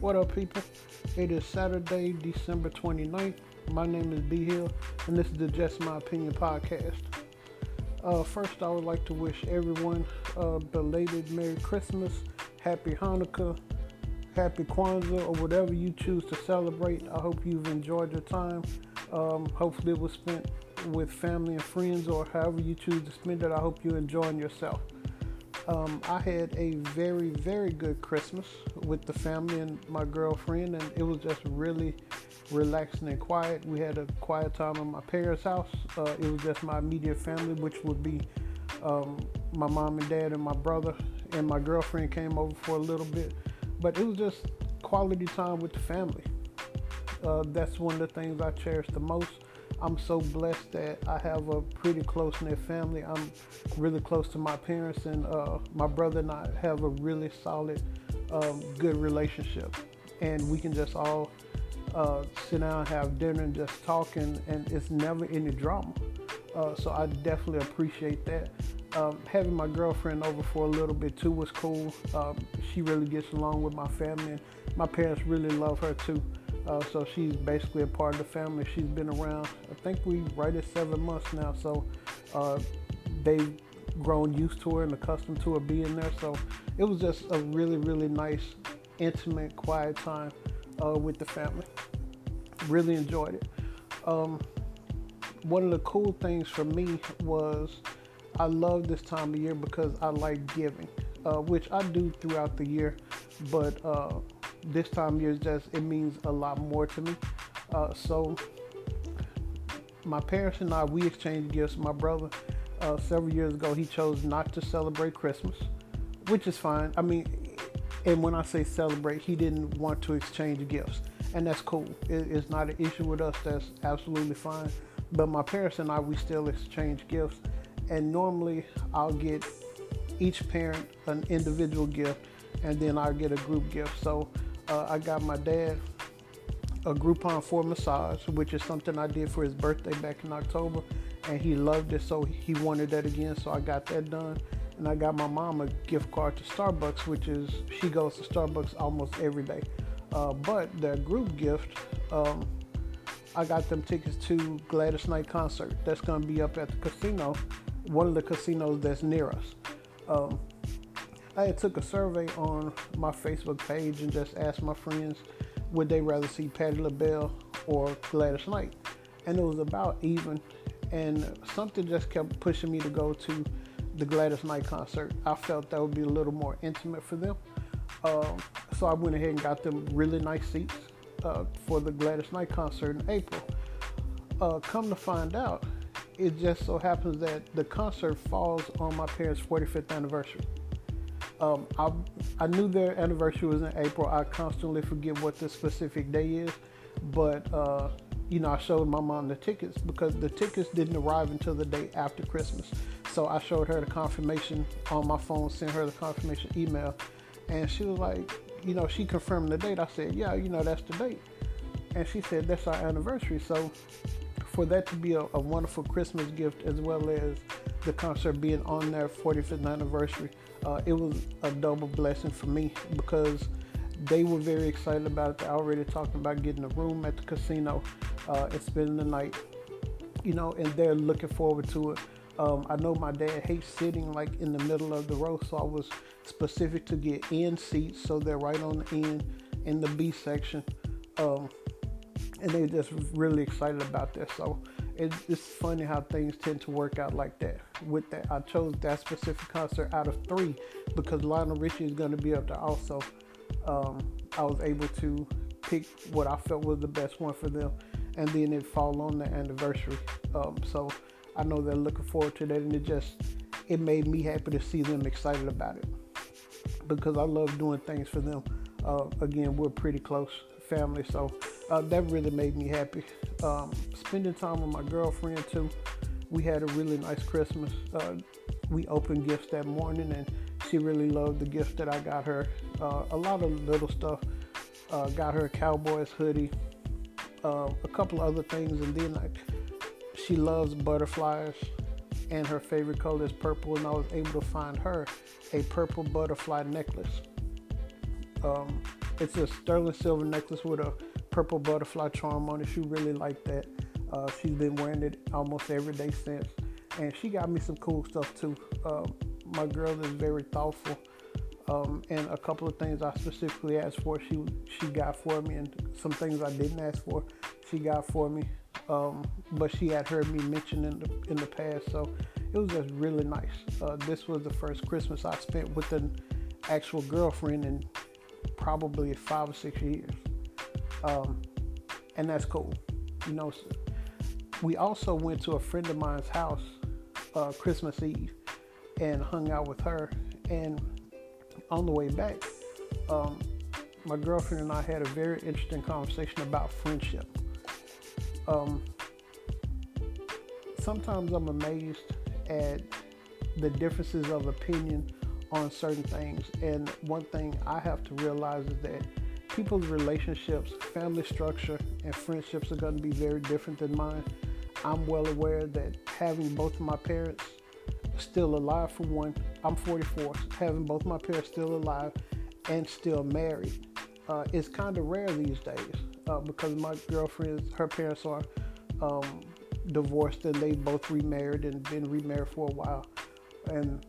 What up, people? It is Saturday, December 29th. My name is B Hill, and this is the Just My Opinion podcast. Uh, first, I would like to wish everyone a belated Merry Christmas, Happy Hanukkah, Happy Kwanzaa, or whatever you choose to celebrate. I hope you've enjoyed your time. Um, hopefully, it was spent with family and friends, or however you choose to spend it. I hope you're enjoying yourself. Um, I had a very, very good Christmas with the family and my girlfriend, and it was just really relaxing and quiet. We had a quiet time in my parents' house. Uh, it was just my immediate family, which would be um, my mom and dad and my brother, and my girlfriend came over for a little bit. But it was just quality time with the family. Uh, that's one of the things I cherish the most. I'm so blessed that I have a pretty close knit family. I'm really close to my parents, and uh, my brother and I have a really solid, um, good relationship. And we can just all uh, sit down, have dinner, and just talk, and, and it's never any drama. Uh, so I definitely appreciate that. Um, having my girlfriend over for a little bit too was cool. Um, she really gets along with my family, and my parents really love her too. Uh, so she's basically a part of the family. She's been around. I think we right at seven months now. So uh, they've grown used to her and accustomed to her being there. So it was just a really, really nice, intimate, quiet time uh, with the family. Really enjoyed it. Um, one of the cool things for me was I love this time of year because I like giving, uh, which I do throughout the year, but uh, this time of year just it means a lot more to me. Uh, so my parents and I we exchanged gifts. My brother uh, several years ago he chose not to celebrate Christmas, which is fine. I mean, and when I say celebrate, he didn't want to exchange gifts, and that's cool. It, it's not an issue with us. That's absolutely fine. But my parents and I we still exchange gifts, and normally I'll get each parent an individual gift, and then I'll get a group gift. So uh, I got my dad a Groupon for massage, which is something I did for his birthday back in October, and he loved it, so he wanted that again. So I got that done, and I got my mom a gift card to Starbucks, which is she goes to Starbucks almost every day. Uh, but their group gift, um, I got them tickets to Gladys Knight concert. That's gonna be up at the casino, one of the casinos that's near us. Um, I took a survey on my Facebook page and just asked my friends would they rather see Patti LaBelle or Gladys Knight, and it was about even. And something just kept pushing me to go to the Gladys Knight concert. I felt that would be a little more intimate for them, um, so I went ahead and got them really nice seats uh, for the Gladys Knight concert in April. Uh, come to find out, it just so happens that the concert falls on my parents' 45th anniversary. Um, I, I knew their anniversary was in April. I constantly forget what the specific day is, but uh, you know, I showed my mom the tickets because the tickets didn't arrive until the day after Christmas. So I showed her the confirmation on my phone, sent her the confirmation email, and she was like, you know, she confirmed the date. I said, yeah, you know, that's the date, and she said that's our anniversary. So for that to be a, a wonderful Christmas gift as well as the concert being on their 45th anniversary, uh, it was a double blessing for me because they were very excited about it. They already talking about getting a room at the casino uh, and spending the night, you know, and they're looking forward to it. Um, I know my dad hates sitting like in the middle of the row, so I was specific to get in seats so they're right on the end in the B section. Um, and they're just really excited about this. So it, it's funny how things tend to work out like that. With that, I chose that specific concert out of three because Lionel Richie is going to be up there also. Um, I was able to pick what I felt was the best one for them, and then it fall on the anniversary. Um, so I know they're looking forward to that, and it just it made me happy to see them excited about it because I love doing things for them. Uh, again, we're pretty close family, so uh, that really made me happy. Um, spending time with my girlfriend too. We had a really nice Christmas. Uh, we opened gifts that morning, and she really loved the gift that I got her. Uh, a lot of little stuff. Uh, got her a Cowboys hoodie, uh, a couple other things, and then like she loves butterflies, and her favorite color is purple. And I was able to find her a purple butterfly necklace. Um, it's a sterling silver necklace with a purple butterfly charm on it. She really liked that. Uh, she's been wearing it almost every day since, and she got me some cool stuff too. Um, my girl is very thoughtful, um, and a couple of things I specifically asked for, she she got for me, and some things I didn't ask for, she got for me. Um, but she had heard me mention in the in the past, so it was just really nice. Uh, this was the first Christmas I spent with an actual girlfriend in probably five or six years, um, and that's cool. You know, we also went to a friend of mine's house uh, Christmas Eve and hung out with her. And on the way back, um, my girlfriend and I had a very interesting conversation about friendship. Um, sometimes I'm amazed at the differences of opinion on certain things. And one thing I have to realize is that people's relationships, family structure, and friendships are going to be very different than mine. I'm well aware that having both of my parents still alive, for one, I'm 44, having both my parents still alive and still married uh, is kind of rare these days uh, because my girlfriend's, her parents are um, divorced and they both remarried and been remarried for a while. And,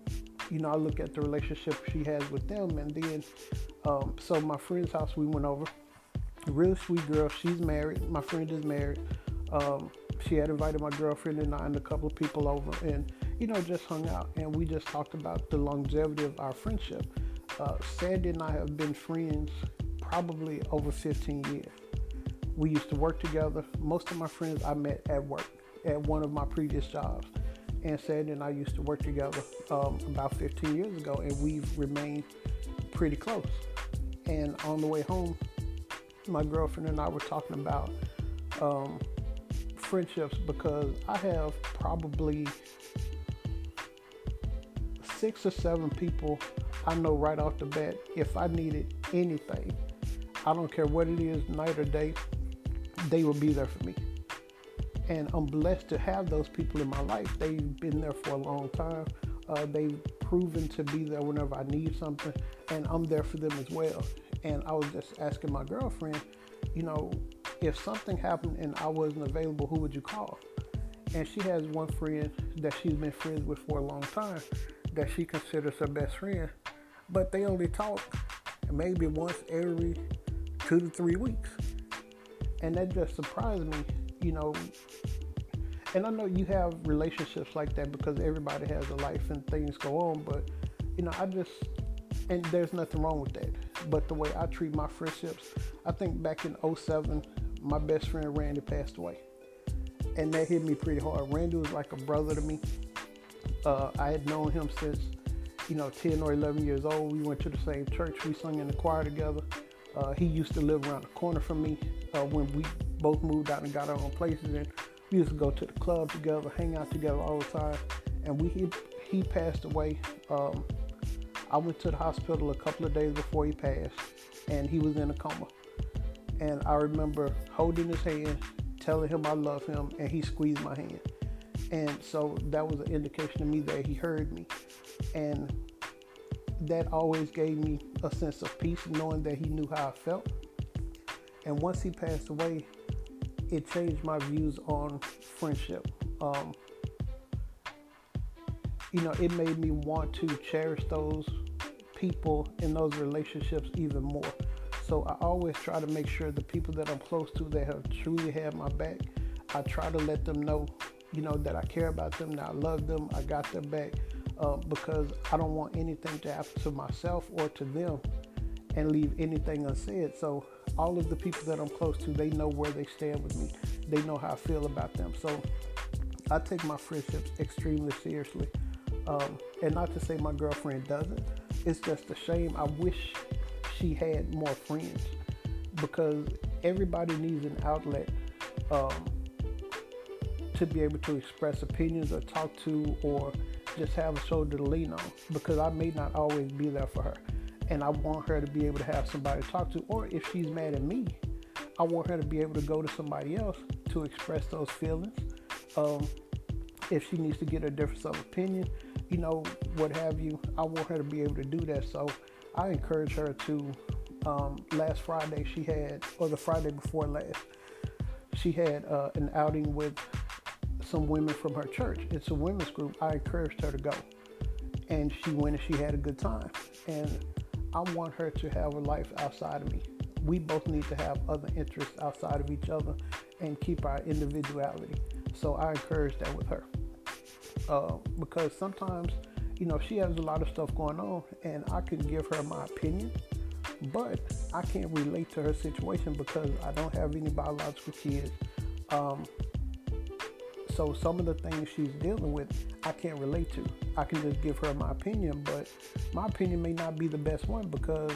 you know, I look at the relationship she has with them. And then, um, so my friend's house, we went over. Real sweet girl. She's married. My friend is married. Um, she had invited my girlfriend and I and a couple of people over and, you know, just hung out. And we just talked about the longevity of our friendship. Uh, Sandy and I have been friends probably over 15 years. We used to work together. Most of my friends I met at work at one of my previous jobs. And Sandy and I used to work together um, about 15 years ago, and we've remained pretty close. And on the way home, my girlfriend and I were talking about um, friendships because I have probably six or seven people I know right off the bat if I needed anything, I don't care what it is, night or day, they will be there for me and I'm blessed to have those people in my life. They've been there for a long time. Uh, they've proven to be there whenever I need something, and I'm there for them as well. And I was just asking my girlfriend, you know, if something happened and I wasn't available, who would you call? And she has one friend that she's been friends with for a long time that she considers her best friend, but they only talk maybe once every two to three weeks. And that just surprised me you know, and I know you have relationships like that because everybody has a life and things go on, but you know, I just and there's nothing wrong with that. But the way I treat my friendships, I think back in 07, my best friend Randy passed away. And that hit me pretty hard. Randy was like a brother to me. Uh, I had known him since, you know, 10 or 11 years old. We went to the same church. We sung in the choir together. Uh, he used to live around the corner from me uh, when we both moved out and got our own places. And we used to go to the club together, hang out together all the time. And we he, he passed away. Um, I went to the hospital a couple of days before he passed, and he was in a coma. And I remember holding his hand, telling him I love him, and he squeezed my hand. And so that was an indication to me that he heard me. And that always gave me a sense of peace, knowing that he knew how I felt. And once he passed away, it changed my views on friendship. Um, you know, it made me want to cherish those people in those relationships even more. So I always try to make sure the people that I'm close to that have truly had my back, I try to let them know, you know, that I care about them, that I love them, I got their back, uh, because I don't want anything to happen to myself or to them and leave anything unsaid. So all of the people that I'm close to, they know where they stand with me. They know how I feel about them. So I take my friendships extremely seriously. Um, and not to say my girlfriend doesn't. It's just a shame. I wish she had more friends because everybody needs an outlet um, to be able to express opinions or talk to or just have a shoulder to lean on because I may not always be there for her and I want her to be able to have somebody to talk to. Or if she's mad at me, I want her to be able to go to somebody else to express those feelings. Um, if she needs to get a difference of opinion, you know, what have you, I want her to be able to do that. So I encourage her to Um, last Friday, she had, or the Friday before last, she had uh, an outing with some women from her church. It's a women's group. I encouraged her to go. And she went and she had a good time. And I want her to have a life outside of me. We both need to have other interests outside of each other and keep our individuality. So I encourage that with her. Uh, because sometimes, you know, she has a lot of stuff going on and I can give her my opinion, but I can't relate to her situation because I don't have any biological kids. Um, so some of the things she's dealing with, I can't relate to. I can just give her my opinion, but my opinion may not be the best one because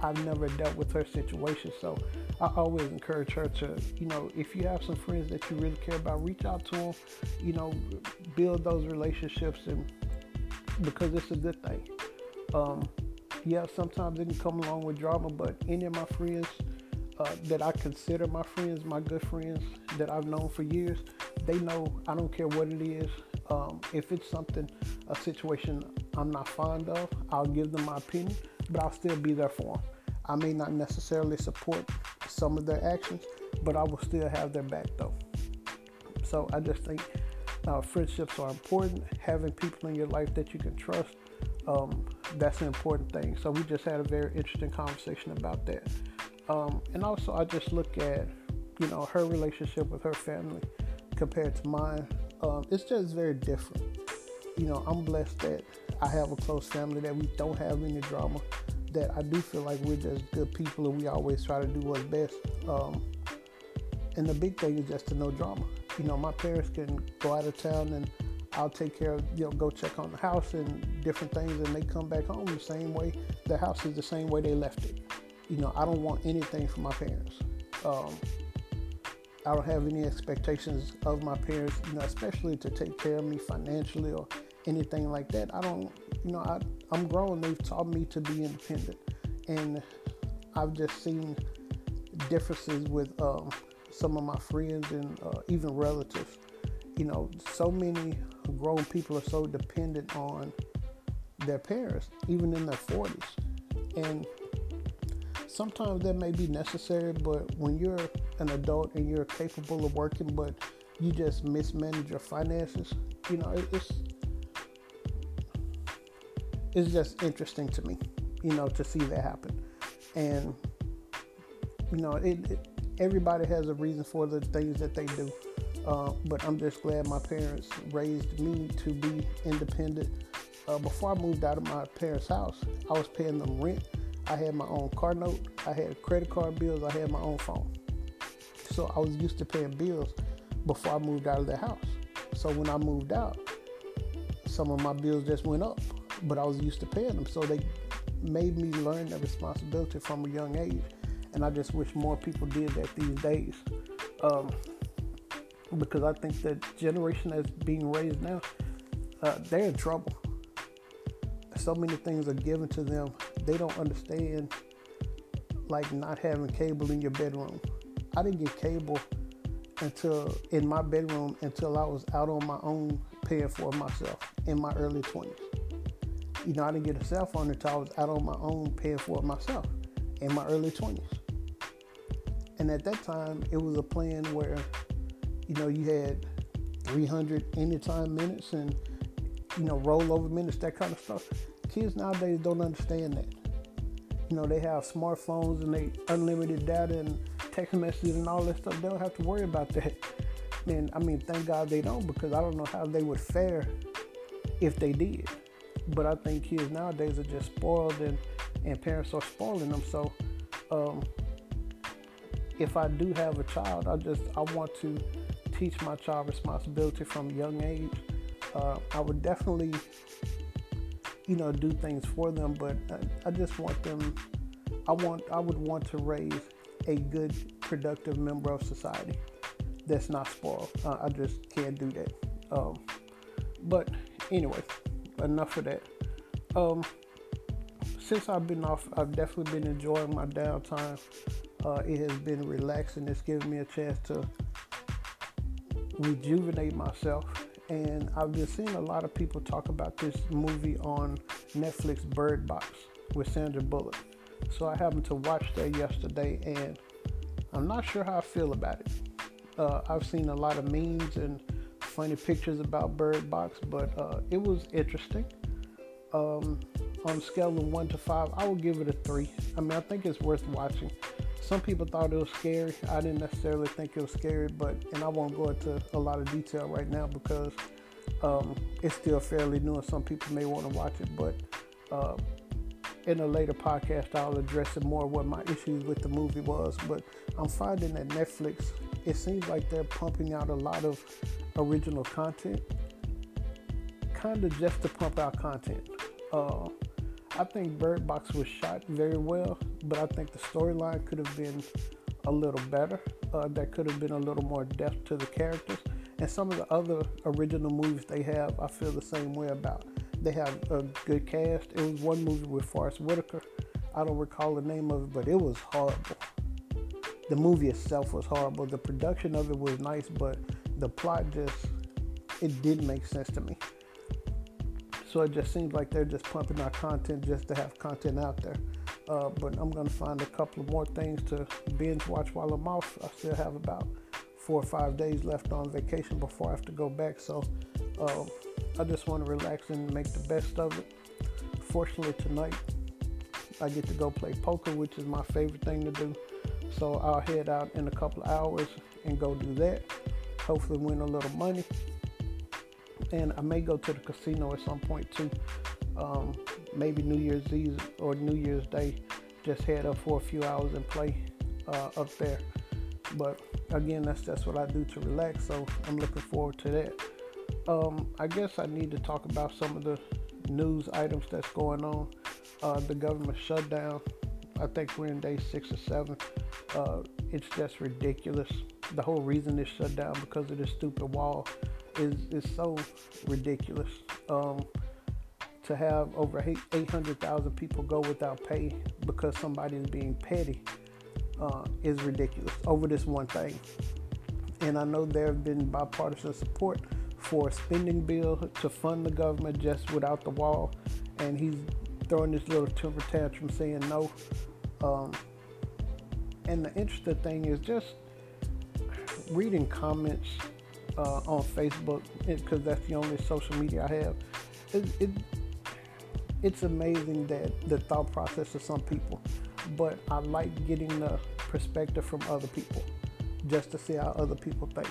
I've never dealt with her situation. So I always encourage her to, you know, if you have some friends that you really care about, reach out to them, you know, build those relationships and because it's a good thing. Um, yeah, sometimes it can come along with drama, but any of my friends uh, that I consider my friends, my good friends that I've known for years, they know I don't care what it is. Um, if it's something, a situation I'm not fond of, I'll give them my opinion, but I'll still be there for them. I may not necessarily support some of their actions, but I will still have their back though. So I just think uh, friendships are important. Having people in your life that you can trust, um, that's an important thing. So we just had a very interesting conversation about that. Um, and also, I just look at, you know, her relationship with her family compared to mine. Um, it's just very different. You know, I'm blessed that I have a close family that we don't have any drama that I do feel like we're just good people and we always try to do what's best. Um, and the big thing is just to no drama. You know, my parents can go out of town and I'll take care of, you know, go check on the house and different things, and they come back home the same way. The house is the same way they left it. You know, I don't want anything from my parents. Um, I don't have any expectations of my parents, you know, especially to take care of me financially or anything like that. I don't, you know, I, I'm grown. They've taught me to be independent, and I've just seen differences with um, some of my friends and uh, even relatives. You know, so many grown people are so dependent on their parents, even in their 40s, and sometimes that may be necessary. But when you're an adult and you're capable of working, but you just mismanage your finances, you know, it's it's just interesting to me, you know, to see that happen. And you know, it, it everybody has a reason for the things that they do. Uh, but I'm just glad my parents raised me to be independent. Uh, before I moved out of my parents' house, I was paying them rent. I had my own car note. I had credit card bills. I had my own phone. So I was used to paying bills before I moved out of the house. So when I moved out, some of my bills just went up but I was used to paying them. So they made me learn the responsibility from a young age. And I just wish more people did that these days. Um, because I think the generation that's being raised now, uh, they're in trouble. So many things are given to them. They don't understand, like not having cable in your bedroom. I didn't get cable until in my bedroom until I was out on my own paying for myself in my early 20s you know, I didn't get a cell phone until I was out on my own paying for myself in my early 20s. And at that time, it was a plan where, you know, you had 300 anytime minutes and, you know, rollover minutes, that kind of stuff. Kids nowadays don't understand that. You know, they have smartphones and they unlimited data and text messages and all that stuff. They don't have to worry about that. And I mean, thank God they don't because I don't know how they would fare if they did. But I think kids nowadays are just spoiled and, and parents are spoiling them. So um, if I do have a child, I just I want to teach my child responsibility from a young age. Uh, I would definitely, you know, do things for them, but I, I just want them. I want I would want to raise a good, productive member of society that's not spoiled. Uh, I just can't do that. Um, but anyway, enough of that. Um, since I've been off, I've definitely been enjoying my downtime. Uh, it has been relaxing. It's given me a chance to rejuvenate myself. And I've been seeing a lot of people talk about this movie on Netflix, Bird Box, with Sandra Bullock. So I happened to watch that yesterday, and I'm not sure how I feel about it. Uh, I've seen a lot of memes and funny pictures about Bird Box, but uh, it was interesting. Um, on a scale of one to five, I would give it a three. I mean, I think it's worth watching. Some people thought it was scary. I didn't necessarily think it was scary, but and I won't go into a lot of detail right now because um, it's still fairly new, and some people may want to watch it. But uh, in a later podcast, I'll address it more what my issues with the movie was. But I'm finding that Netflix, it seems like they're pumping out a lot of original content, kind of just to pump out content. Uh, I think Bird Box was shot very well, but I think the storyline could have been a little better. Uh, could have been a little more depth to the characters. And some of the other original movies they have, I feel the same way about. They have a good cast. It was one movie with Forest Whitaker. I don't recall the name of it, but it was horrible. The movie itself was horrible. The production of it was nice, but the plot just it didn't make sense to me. So it just seems like they're just pumping out content just to have content out there. Uh, but I'm going to find a couple of more things to binge watch while I'm off. I still have about four or five days left on vacation before I have to go back. So uh, I just want to relax and make the best of it. Fortunately, tonight I get to go play poker, which is my favorite thing to do. So I'll head out in a couple of hours and go do that. Hopefully, win a little money and I may go to the casino at some point too. Um, maybe New Year's Eve or New Year's Day, just head up for a few hours and play uh, up there. But again, that's that's what I do to relax. So I'm looking forward to that. Um, I guess I need to talk about some of the news items that's going on. Uh, the government shutdown. I think we're in day six or seven. Uh, it's just ridiculous. The whole reason it's shut down because of this stupid wall is is so ridiculous. Um, to have over 800,000 people go without pay because somebody is being petty uh, is ridiculous over this one thing. And I know there have been bipartisan support for a spending bill to fund the government just without the wall, and he's throwing this little temper tantrum saying no. Um, and the interesting thing is just reading comments uh, on Facebook because that's the only social media I have. It, it, it's amazing that the thought process of some people, but I like getting the perspective from other people just to see how other people think.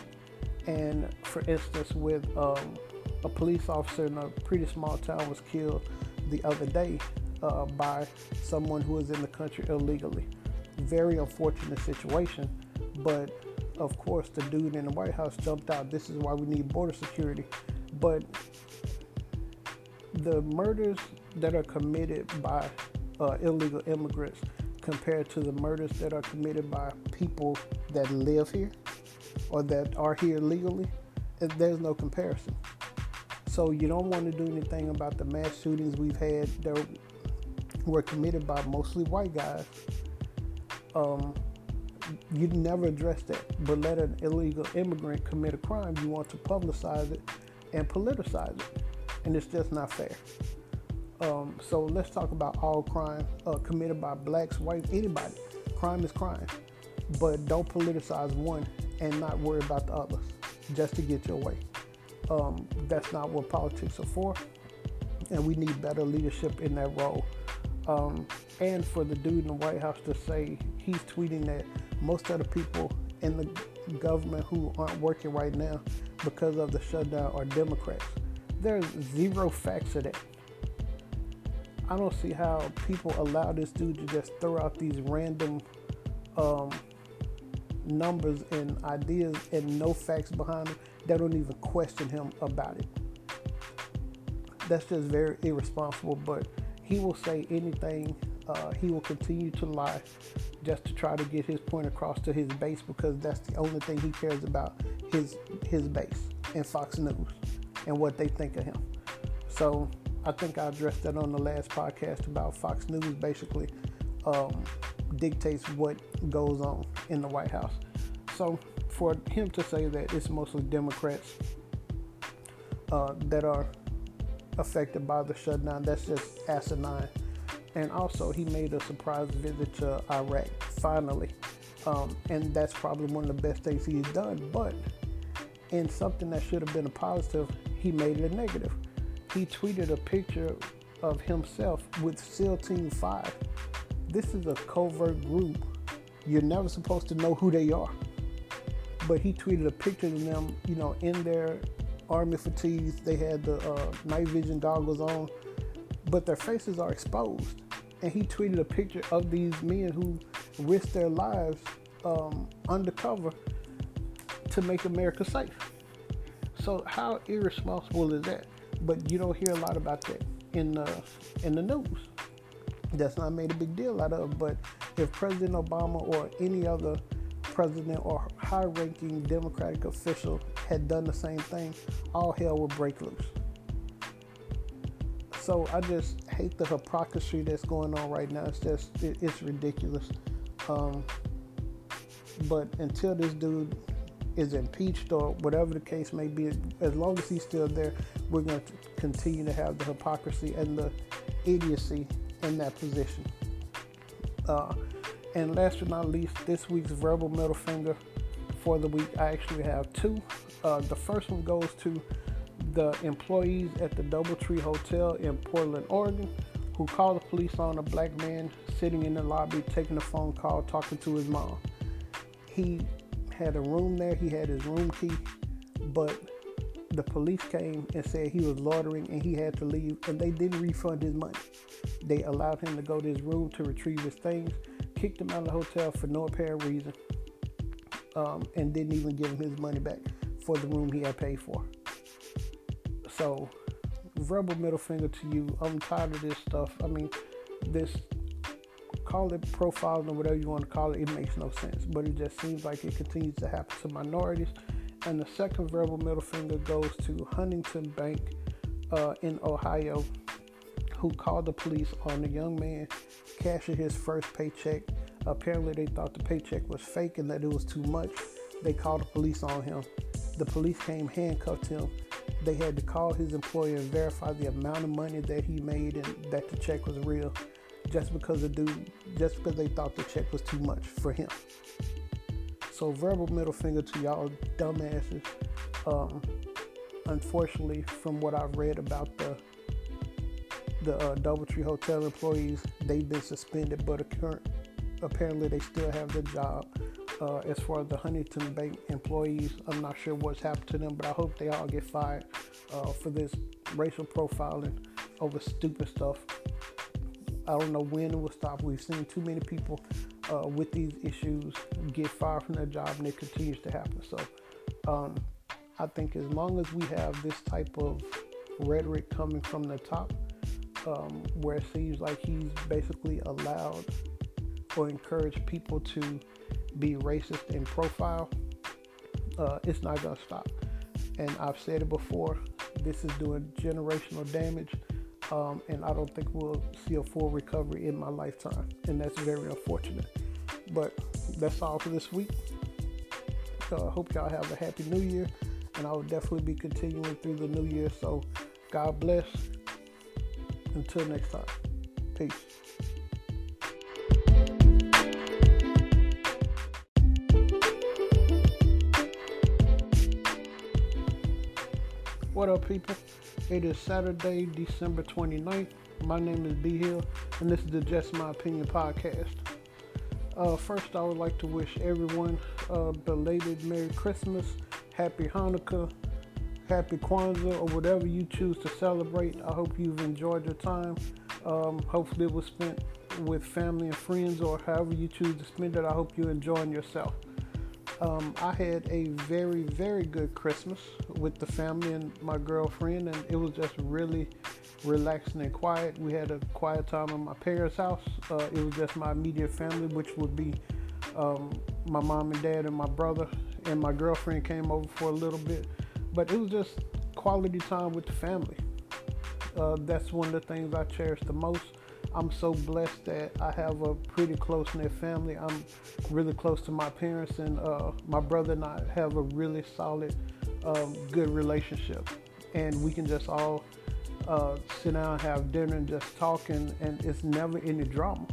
And for instance, with um, a police officer in a pretty small town was killed the other day uh, by someone who was in the country illegally. Very unfortunate situation, but of course, the dude in the White House jumped out. This is why we need border security. But the murders that are committed by uh, illegal immigrants compared to the murders that are committed by people that live here or that are here legally, there's no comparison. So you don't want to do anything about the mass shootings we've had that were committed by mostly white guys. Um, you never address that, but let an illegal immigrant commit a crime, you want to publicize it and politicize it, and it's just not fair. Um, so let's talk about all crime uh, committed by blacks, whites, anybody. Crime is crime, but don't politicize one and not worry about the others just to get your way. Um, that's not what politics are for, and we need better leadership in that role. Um, and for the dude in the White House to say he's tweeting that most of the people in the government who aren't working right now because of the shutdown are Democrats. There's zero facts of that. I don't see how people allow this dude to just throw out these random um, numbers and ideas and no facts behind them. They don't even question him about it. That's just very irresponsible, but he will say anything. Uh, he will continue to lie just to try to get his point across to his base because that's the only thing he cares about his his base and Fox News and what they think of him. So I think I addressed that on the last podcast about Fox News basically um, dictates what goes on in the White House. So for him to say that it's mostly Democrats uh, that are affected by the shutdown, that's just asinine. And also he made a surprise visit to Iraq finally, um, and that's probably one of the best things he's done. But in something that should have been a positive, he made it a negative. He tweeted a picture of himself with SEAL Team 5. This is a covert group. You're never supposed to know who they are. But he tweeted a picture of them, you know, in their army fatigues. They had the uh, night vision goggles on, but their faces are exposed. And he tweeted a picture of these men who risked their lives um, undercover to make America safe. So how irresponsible is that? But you don't hear a lot about that in the in the news. That's not made a big deal out of. But if President Obama or any other president or high-ranking Democratic official had done the same thing, all hell would break loose. So I just hate the hypocrisy that's going on right now. It's just it, it's ridiculous. Um, but until this dude is impeached or whatever the case may be, as long as he's still there, we're going to continue to have the hypocrisy and the idiocy in that position. Uh, and last but not least, this week's verbal middle finger for the week, I actually have two. Uh, the first one goes to the employees at the Doubletree Hotel in Portland, Oregon, who called the police on a black man sitting in the lobby taking a phone call talking to his mom. He had a room there, he had his room key, but the police came and said he was loitering and he had to leave, and they didn't refund his money. They allowed him to go to his room to retrieve his things, kicked him out of the hotel for no apparent reason, um, and didn't even give him his money back for the room he had paid for. So, verbal middle finger to you. I'm tired of this stuff. I mean, this call it profiling or whatever you want to call it, it makes no sense. But it just seems like it continues to happen to minorities. And the second verbal middle finger goes to Huntington Bank uh, in Ohio, who called the police on a young man cashing his first paycheck. Apparently, they thought the paycheck was fake and that it was too much. They called the police on him. The police came, handcuffed him. They had to call his employer and verify the amount of money that he made and that the check was real just because the dude, just because they thought the check was too much for him. So verbal middle finger to y'all dumbasses. Um, unfortunately, from what I've read about the the uh, DoubleTree Hotel employees, they've been suspended, but apparently they still have their job. Uh, as far as the Huntington Bank employees, I'm not sure what's happened to them, but I hope they all get fired uh, for this racial profiling over stupid stuff. I don't know when it will stop. We've seen too many people uh, with these issues get fired from their job, and it continues to happen. So, um, I think as long as we have this type of rhetoric coming from the top, um, where it seems like he's basically allowed or encouraged people to be racist in profile, uh, it's not going to stop. And I've said it before this is doing generational damage um, and I don't think we'll see a full recovery in my lifetime, and that's very unfortunate. But that's all for this week. So I uh, hope y'all have a happy new year, and I will definitely be continuing through the new year. So, God bless. Until next time, peace. What up, people? It is Saturday, December 29th. My name is B Hill, and this is the Just My Opinion podcast. Uh, first, I would like to wish everyone a belated Merry Christmas, Happy Hanukkah, Happy Kwanzaa, or whatever you choose to celebrate. I hope you've enjoyed your time. Um, hopefully, it was spent with family and friends, or however you choose to spend it. I hope you're enjoying yourself. Um, I had a very, very good Christmas with the family and my girlfriend, and it was just really relaxing and quiet. We had a quiet time in my parents' house. Uh, it was just my immediate family, which would be um, my mom and dad and my brother, and my girlfriend came over for a little bit. But it was just quality time with the family. Uh, that's one of the things I cherish the most. I'm so blessed that I have a pretty close knit family. I'm really close to my parents, and uh, my brother and I have a really solid, um, good relationship. And we can just all uh, sit down, have dinner, and just talking, and it's never any drama.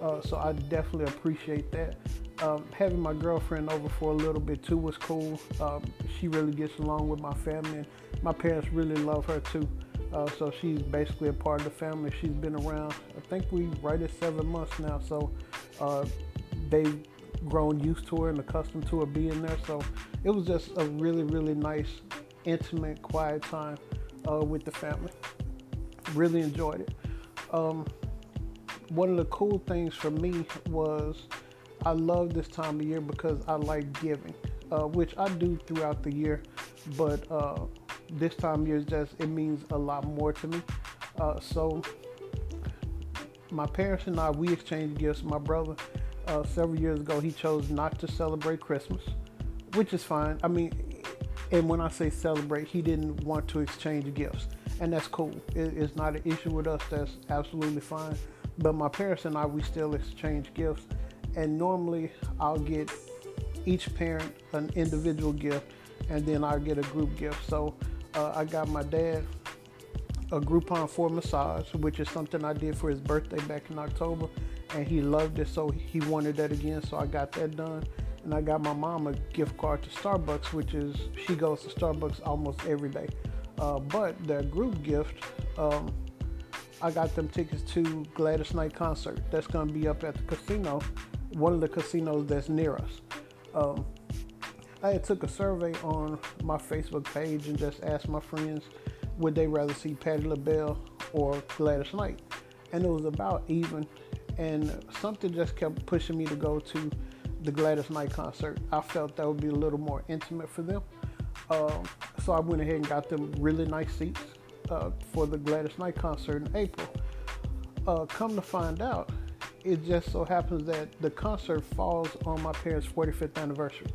Uh, so I definitely appreciate that. Um, having my girlfriend over for a little bit too was cool. Um, she really gets along with my family, and my parents really love her too. Uh, so she's basically a part of the family. She's been around. I think we right at seven months now. So uh, they've grown used to her and accustomed to her being there. So it was just a really, really nice, intimate, quiet time uh, with the family. Really enjoyed it. Um, one of the cool things for me was I love this time of year because I like giving, uh, which I do throughout the year, but uh, this time of year just it means a lot more to me. Uh, so my parents and I we exchanged gifts. My brother uh, several years ago he chose not to celebrate Christmas, which is fine. I mean, and when I say celebrate, he didn't want to exchange gifts, and that's cool. It, it's not an issue with us. That's absolutely fine. But my parents and I we still exchange gifts and normally I'll get each parent an individual gift and then I'll get a group gift. So uh, I got my dad a Groupon for massage, which is something I did for his birthday back in October, and he loved it, so he wanted that again. So I got that done, and I got my mom a gift card to Starbucks, which is she goes to Starbucks almost every day. Uh, but the group gift, um, I got them tickets to Gladys Knight concert. That's gonna be up at the casino one of the casinos that's near us. Um, I took a survey on my Facebook page and just asked my friends would they rather see Patti LaBelle or Gladys Knight, and it was about even. And something just kept pushing me to go to the Gladys Knight concert. I felt that would be a little more intimate for them, um, so I went ahead and got them really nice seats uh, for the Gladys Knight concert in April. Uh, come to find out, it just so happens that the concert falls on my parents' 45th anniversary.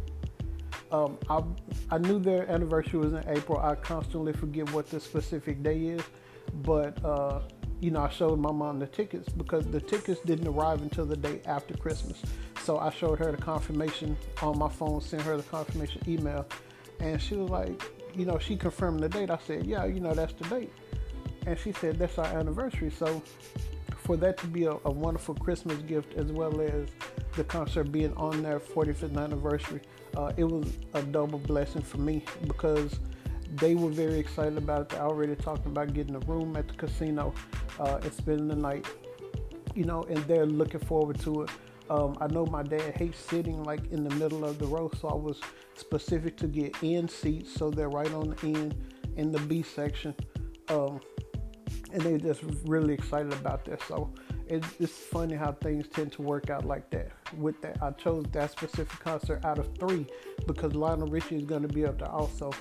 Um, I, I knew their anniversary was in April. I constantly forget what the specific day is, but uh, you know, I showed my mom the tickets because the tickets didn't arrive until the day after Christmas. So I showed her the confirmation on my phone, sent her the confirmation email, and she was like, you know, she confirmed the date. I said, yeah, you know, that's the date, and she said that's our anniversary. So for that to be a, a, wonderful Christmas gift as well as the concert being on their 45th anniversary, uh, it was a double blessing for me because they were very excited about it. They already talking about getting a room at the casino uh, and spending the night, you know, and they're looking forward to it. Um, I know my dad hates sitting like in the middle of the row, so I was specific to get in seats so they're right on the end in the B section. Um, and they're just really excited about this. So it, it's funny how things tend to work out like that. With that, I chose that specific concert out of three because Lionel Richie is going to be up there also.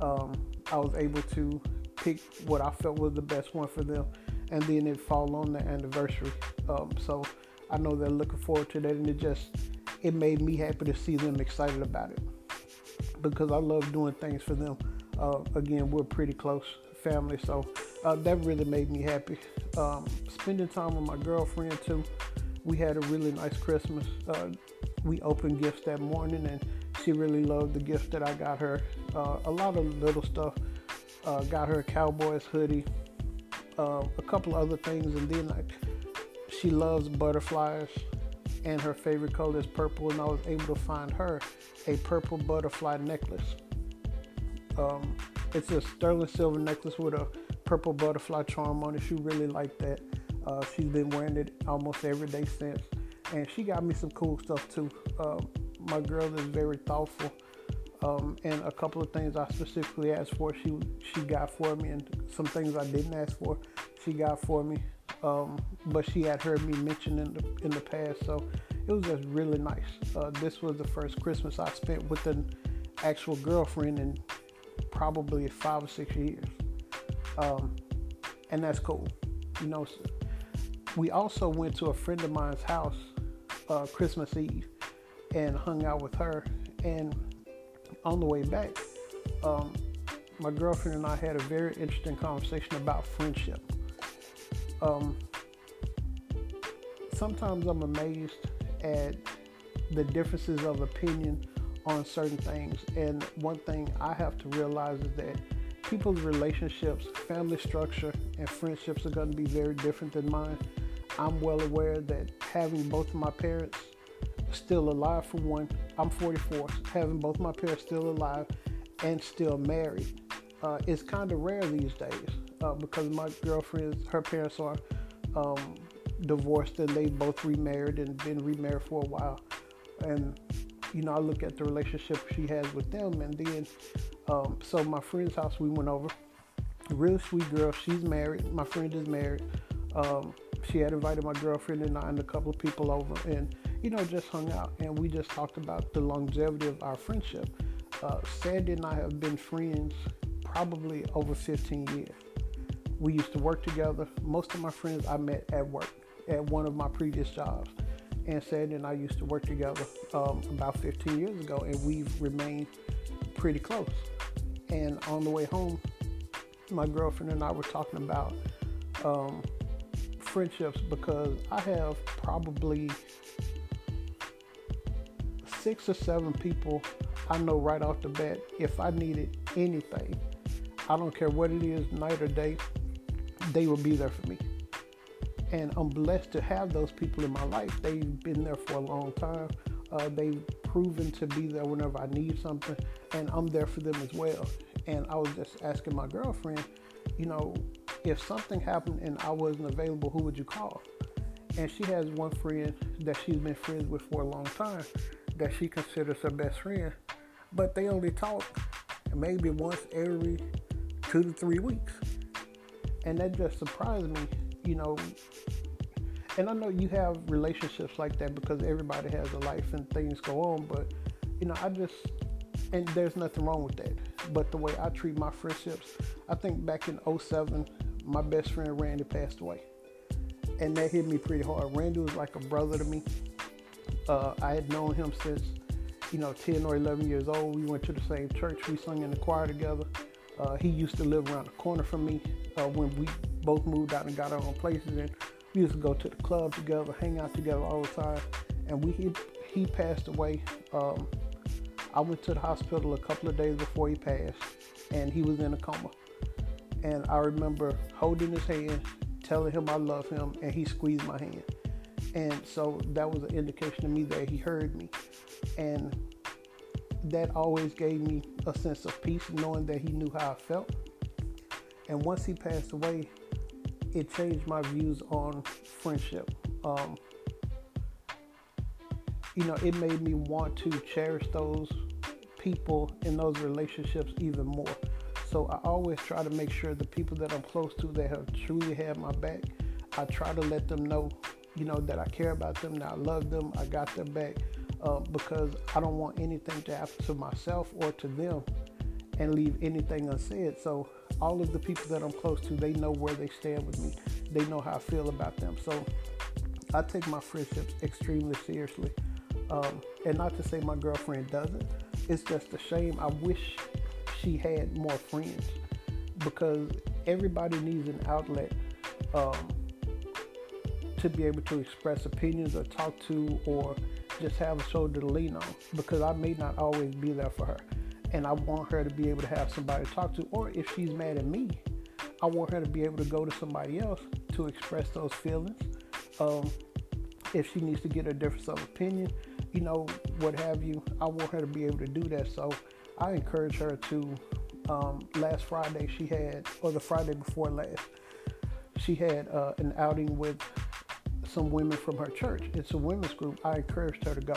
Um, I was able to pick what I felt was the best one for them, and then it fall on the anniversary. Um, so I know they're looking forward to that, and it just it made me happy to see them excited about it because I love doing things for them. Uh, again, we're pretty close family, so uh, that really made me happy. Um, spending time with my girlfriend too. We had a really nice Christmas. Uh, we opened gifts that morning, and she really loved the gift that I got her. Uh, a lot of little stuff. Uh, got her a Cowboys hoodie, uh, a couple other things, and then like she loves butterflies, and her favorite color is purple. And I was able to find her a purple butterfly necklace. Um, it's a sterling silver necklace with a purple butterfly charm on it. She really liked that. Uh, she's been wearing it almost every day since. And she got me some cool stuff too. Uh, my girl is very thoughtful. Um, and a couple of things I specifically asked for, she she got for me, and some things I didn't ask for, she got for me. Um, but she had heard me mention in the in the past, so it was just really nice. Uh, this was the first Christmas I spent with an actual girlfriend in probably five or six years, um, and that's cool. You know, we also went to a friend of mine's house uh, Christmas Eve and hung out with her. And on the way back, um, my girlfriend and I had a very interesting conversation about friendship. Um, sometimes I'm amazed at the differences of opinion on certain things. And one thing I have to realize is that people's relationships, family structure, and friendships are going to be very different than mine. I'm well aware that having both of my parents still alive, for one, I'm 44, having both my parents still alive and still married uh, is kind of rare these days uh, because my girlfriend's, her parents are um, divorced and they both remarried and been remarried for a while. And, you know, I look at the relationship she has with them and then um, so my friend's house we went over. Real sweet girl. She's married. My friend is married. Um, she had invited my girlfriend and I and a couple of people over, and you know just hung out. And we just talked about the longevity of our friendship. Uh, Sandy and I have been friends probably over 15 years. We used to work together. Most of my friends I met at work at one of my previous jobs. And Sandy and I used to work together um, about 15 years ago, and we've remained pretty close. And on the way home, my girlfriend and I were talking about um, friendships because I have probably six or seven people I know right off the bat if I needed anything, I don't care what it is, night or day, they will be there for me. And I'm blessed to have those people in my life. They've been there for a long time. Uh, they've proven to be there whenever I need something, and I'm there for them as well. And I was just asking my girlfriend, you know, if something happened and I wasn't available, who would you call? And she has one friend that she's been friends with for a long time that she considers her best friend, but they only talk maybe once every two to three weeks. And that just surprised me, you know. And I know you have relationships like that because everybody has a life and things go on, but you know, I just and there's nothing wrong with that. But the way I treat my friendships, I think back in 07, my best friend Randy passed away. And that hit me pretty hard. Randy was like a brother to me. Uh, I had known him since, you know, 10 or 11 years old. We went to the same church. We sung in the choir together. Uh, he used to live around the corner from me uh, when we both moved out and got our own places. And we used to go to the club together, hang out together all the time. And we he, he passed away um, I went to the hospital a couple of days before he passed, and he was in a coma. And I remember holding his hand, telling him I love him, and he squeezed my hand. And so that was an indication to me that he heard me. And that always gave me a sense of peace, knowing that he knew how I felt. And once he passed away, it changed my views on friendship. Um, you know, it made me want to cherish those people in those relationships even more. So I always try to make sure the people that I'm close to that have truly had my back, I try to let them know, you know, that I care about them, that I love them, I got their back, uh, because I don't want anything to happen to myself or to them and leave anything unsaid. So all of the people that I'm close to, they know where they stand with me. They know how I feel about them. So I take my friendships extremely seriously. Um, and not to say my girlfriend doesn't, it's just a shame. I wish she had more friends because everybody needs an outlet um, to be able to express opinions or talk to or just have a shoulder to lean on because I may not always be there for her. And I want her to be able to have somebody to talk to, or if she's mad at me, I want her to be able to go to somebody else to express those feelings. Um, if she needs to get a difference of opinion, you know, what have you. I want her to be able to do that. So I encourage her to. Um, last Friday, she had, or the Friday before last, she had uh, an outing with some women from her church. It's a women's group. I encouraged her to go.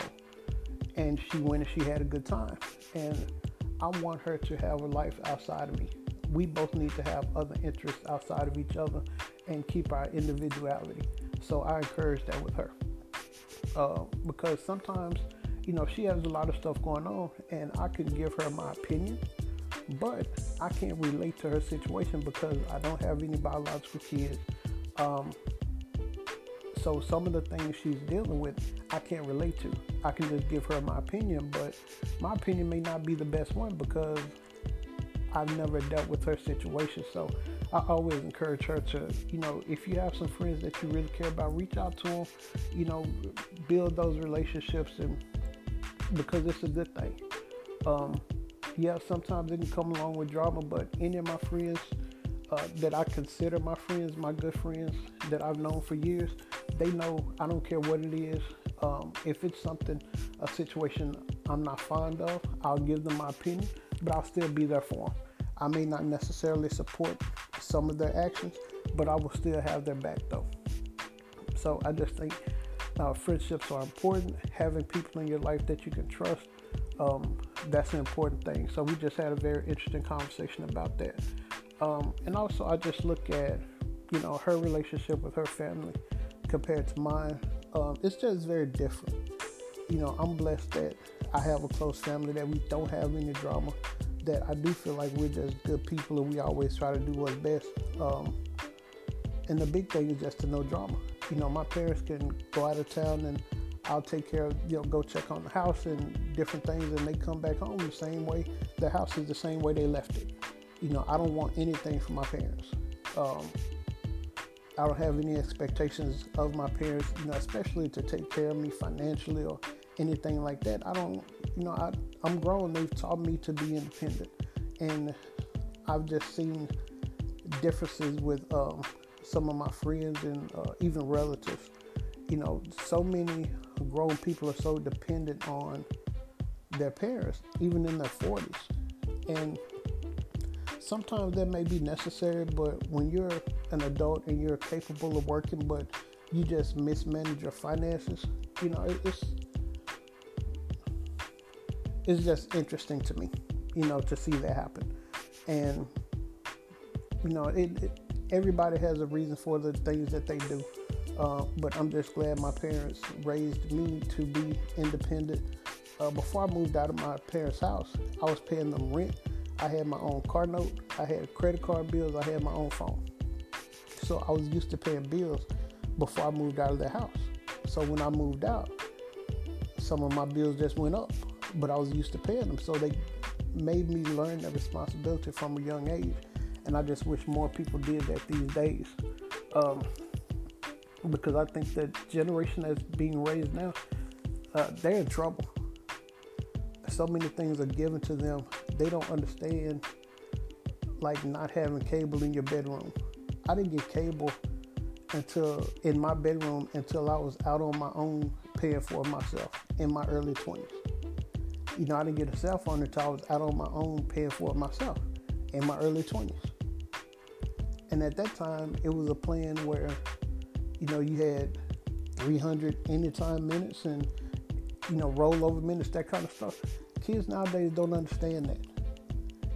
And she went and she had a good time. And I want her to have a life outside of me. We both need to have other interests outside of each other and keep our individuality. So I encourage that with her uh, because sometimes, you know, she has a lot of stuff going on, and I can give her my opinion, but I can't relate to her situation because I don't have any biological kids. Um, so some of the things she's dealing with, I can't relate to. I can just give her my opinion, but my opinion may not be the best one because I've never dealt with her situation. So I always encourage her to, you know, if you have some friends that you really care about, reach out to them, you know, build those relationships and because it's a good thing. Um, yeah, sometimes it can come along with drama, but any of my friends uh, that I consider my friends, my good friends that I've known for years, they know I don't care what it is. Um, if it's something, a situation I'm not fond of, I'll give them my opinion, but I'll still be there for them. I may not necessarily support some of their actions, but I will still have their back though. So I just think uh, friendships are important. Having people in your life that you can trust, um, that's an important thing. So we just had a very interesting conversation about that. Um, and also, I just look at, you know, her relationship with her family compared to mine. Um, it's just very different. You know, I'm blessed that I have a close family that we don't have any drama. That I do feel like we're just good people and we always try to do what's best. Um, and the big thing is just to no drama. You know, my parents can go out of town and I'll take care of, you know, go check on the house and different things, and they come back home the same way. The house is the same way they left it. You know, I don't want anything from my parents. Um, I don't have any expectations of my parents, you know, especially to take care of me financially or anything like that. I don't, you know, I, I'm grown. They've taught me to be independent. And I've just seen differences with um, some of my friends and uh, even relatives. You know, so many grown people are so dependent on their parents, even in their 40s. And sometimes that may be necessary, but when you're an adult and you're capable of working, but you just mismanage your finances, you know, it's it's just interesting to me, you know, to see that happen. And you know, it, it everybody has a reason for the things that they do. Uh, but I'm just glad my parents raised me to be independent. Uh, before I moved out of my parents' house, I was paying them rent. I had my own car note. I had credit card bills. I had my own phone. So I was used to paying bills before I moved out of the house. So when I moved out, some of my bills just went up, but I was used to paying them. So they made me learn that responsibility from a young age and I just wish more people did that these days. Um, because I think the generation that's being raised now, uh, they're in trouble. So many things are given to them. They don't understand, like not having cable in your bedroom. I didn't get cable until in my bedroom until I was out on my own paying for myself in my early 20s. You know, I didn't get a cell phone until I was out on my own paying for myself in my early 20s. And at that time, it was a plan where, you know, you had 300 anytime minutes and, you know, rollover minutes, that kind of stuff. Kids nowadays don't understand that.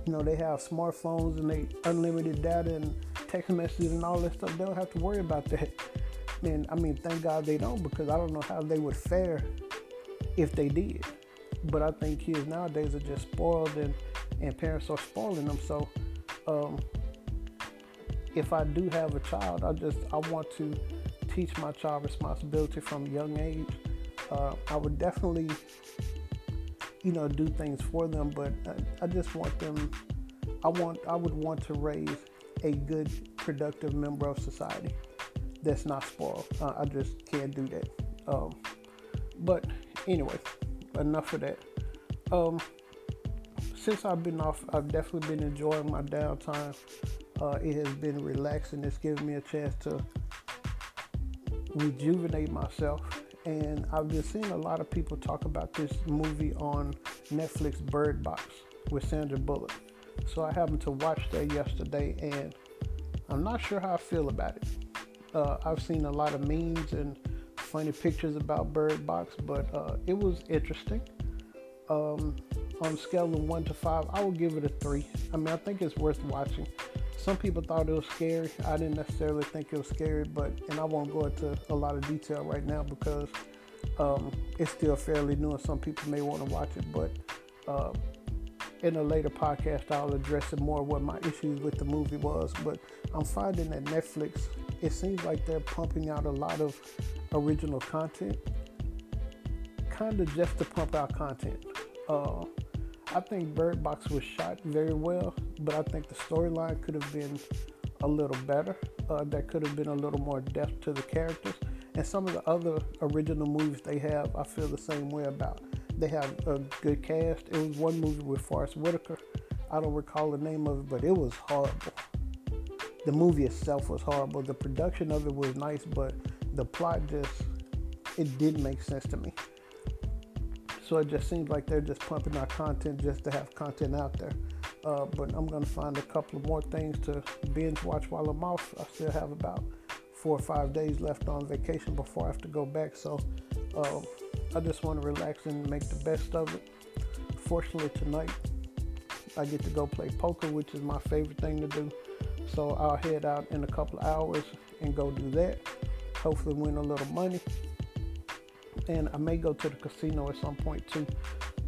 You know, they have smartphones and they unlimited data and text messages and all that stuff. They don't have to worry about that. And I mean, thank God they don't because I don't know how they would fare if they did. But I think kids nowadays are just spoiled and, and parents are spoiling them. So, um, if I do have a child, I just I want to teach my child responsibility from a young age. Uh, I would definitely, you know, do things for them, but I, I just want them. I want I would want to raise a good, productive member of society that's not spoiled. Uh, I just can't do that. Um, but anyway, enough of that. Um, since I've been off, I've definitely been enjoying my downtime. Uh, it has been relaxing. It's given me a chance to rejuvenate myself. And I've been seeing a lot of people talk about this movie on Netflix, Bird Box, with Sandra Bullock. So I happened to watch that yesterday, and I'm not sure how I feel about it. Uh, I've seen a lot of memes and funny pictures about Bird Box, but uh, it was interesting. Um, on a scale of one to five, I will give it a three. I mean, I think it's worth watching some people thought it was scary. I didn't necessarily think it was scary, but and I won't go into a lot of detail right now because um, it's still fairly new, and some people may want to watch it. But uh, in a later podcast, I'll address it more what my issues with the movie was. But I'm finding that Netflix, it seems like they're pumping out a lot of original content, kind of just to pump out content. Uh, I think Bird Box was shot very well, but I think the storyline could have been a little better. Uh, could have been a little more depth to the characters. And some of the other original movies they have, I feel the same way about. They have a good cast. It was one movie with Forest Whitaker. I don't recall the name of it, but it was horrible. The movie itself was horrible. The production of it was nice, but the plot just it didn't make sense to me. So it just seems like they're just pumping out content just to have content out there. Uh, but I'm gonna find a couple of more things to binge watch while I'm off. I still have about four or five days left on vacation before I have to go back. So uh, I just want to relax and make the best of it. Fortunately, tonight I get to go play poker, which is my favorite thing to do. So I'll head out in a couple of hours and go do that. Hopefully, win a little money. And I may go to the casino at some point too.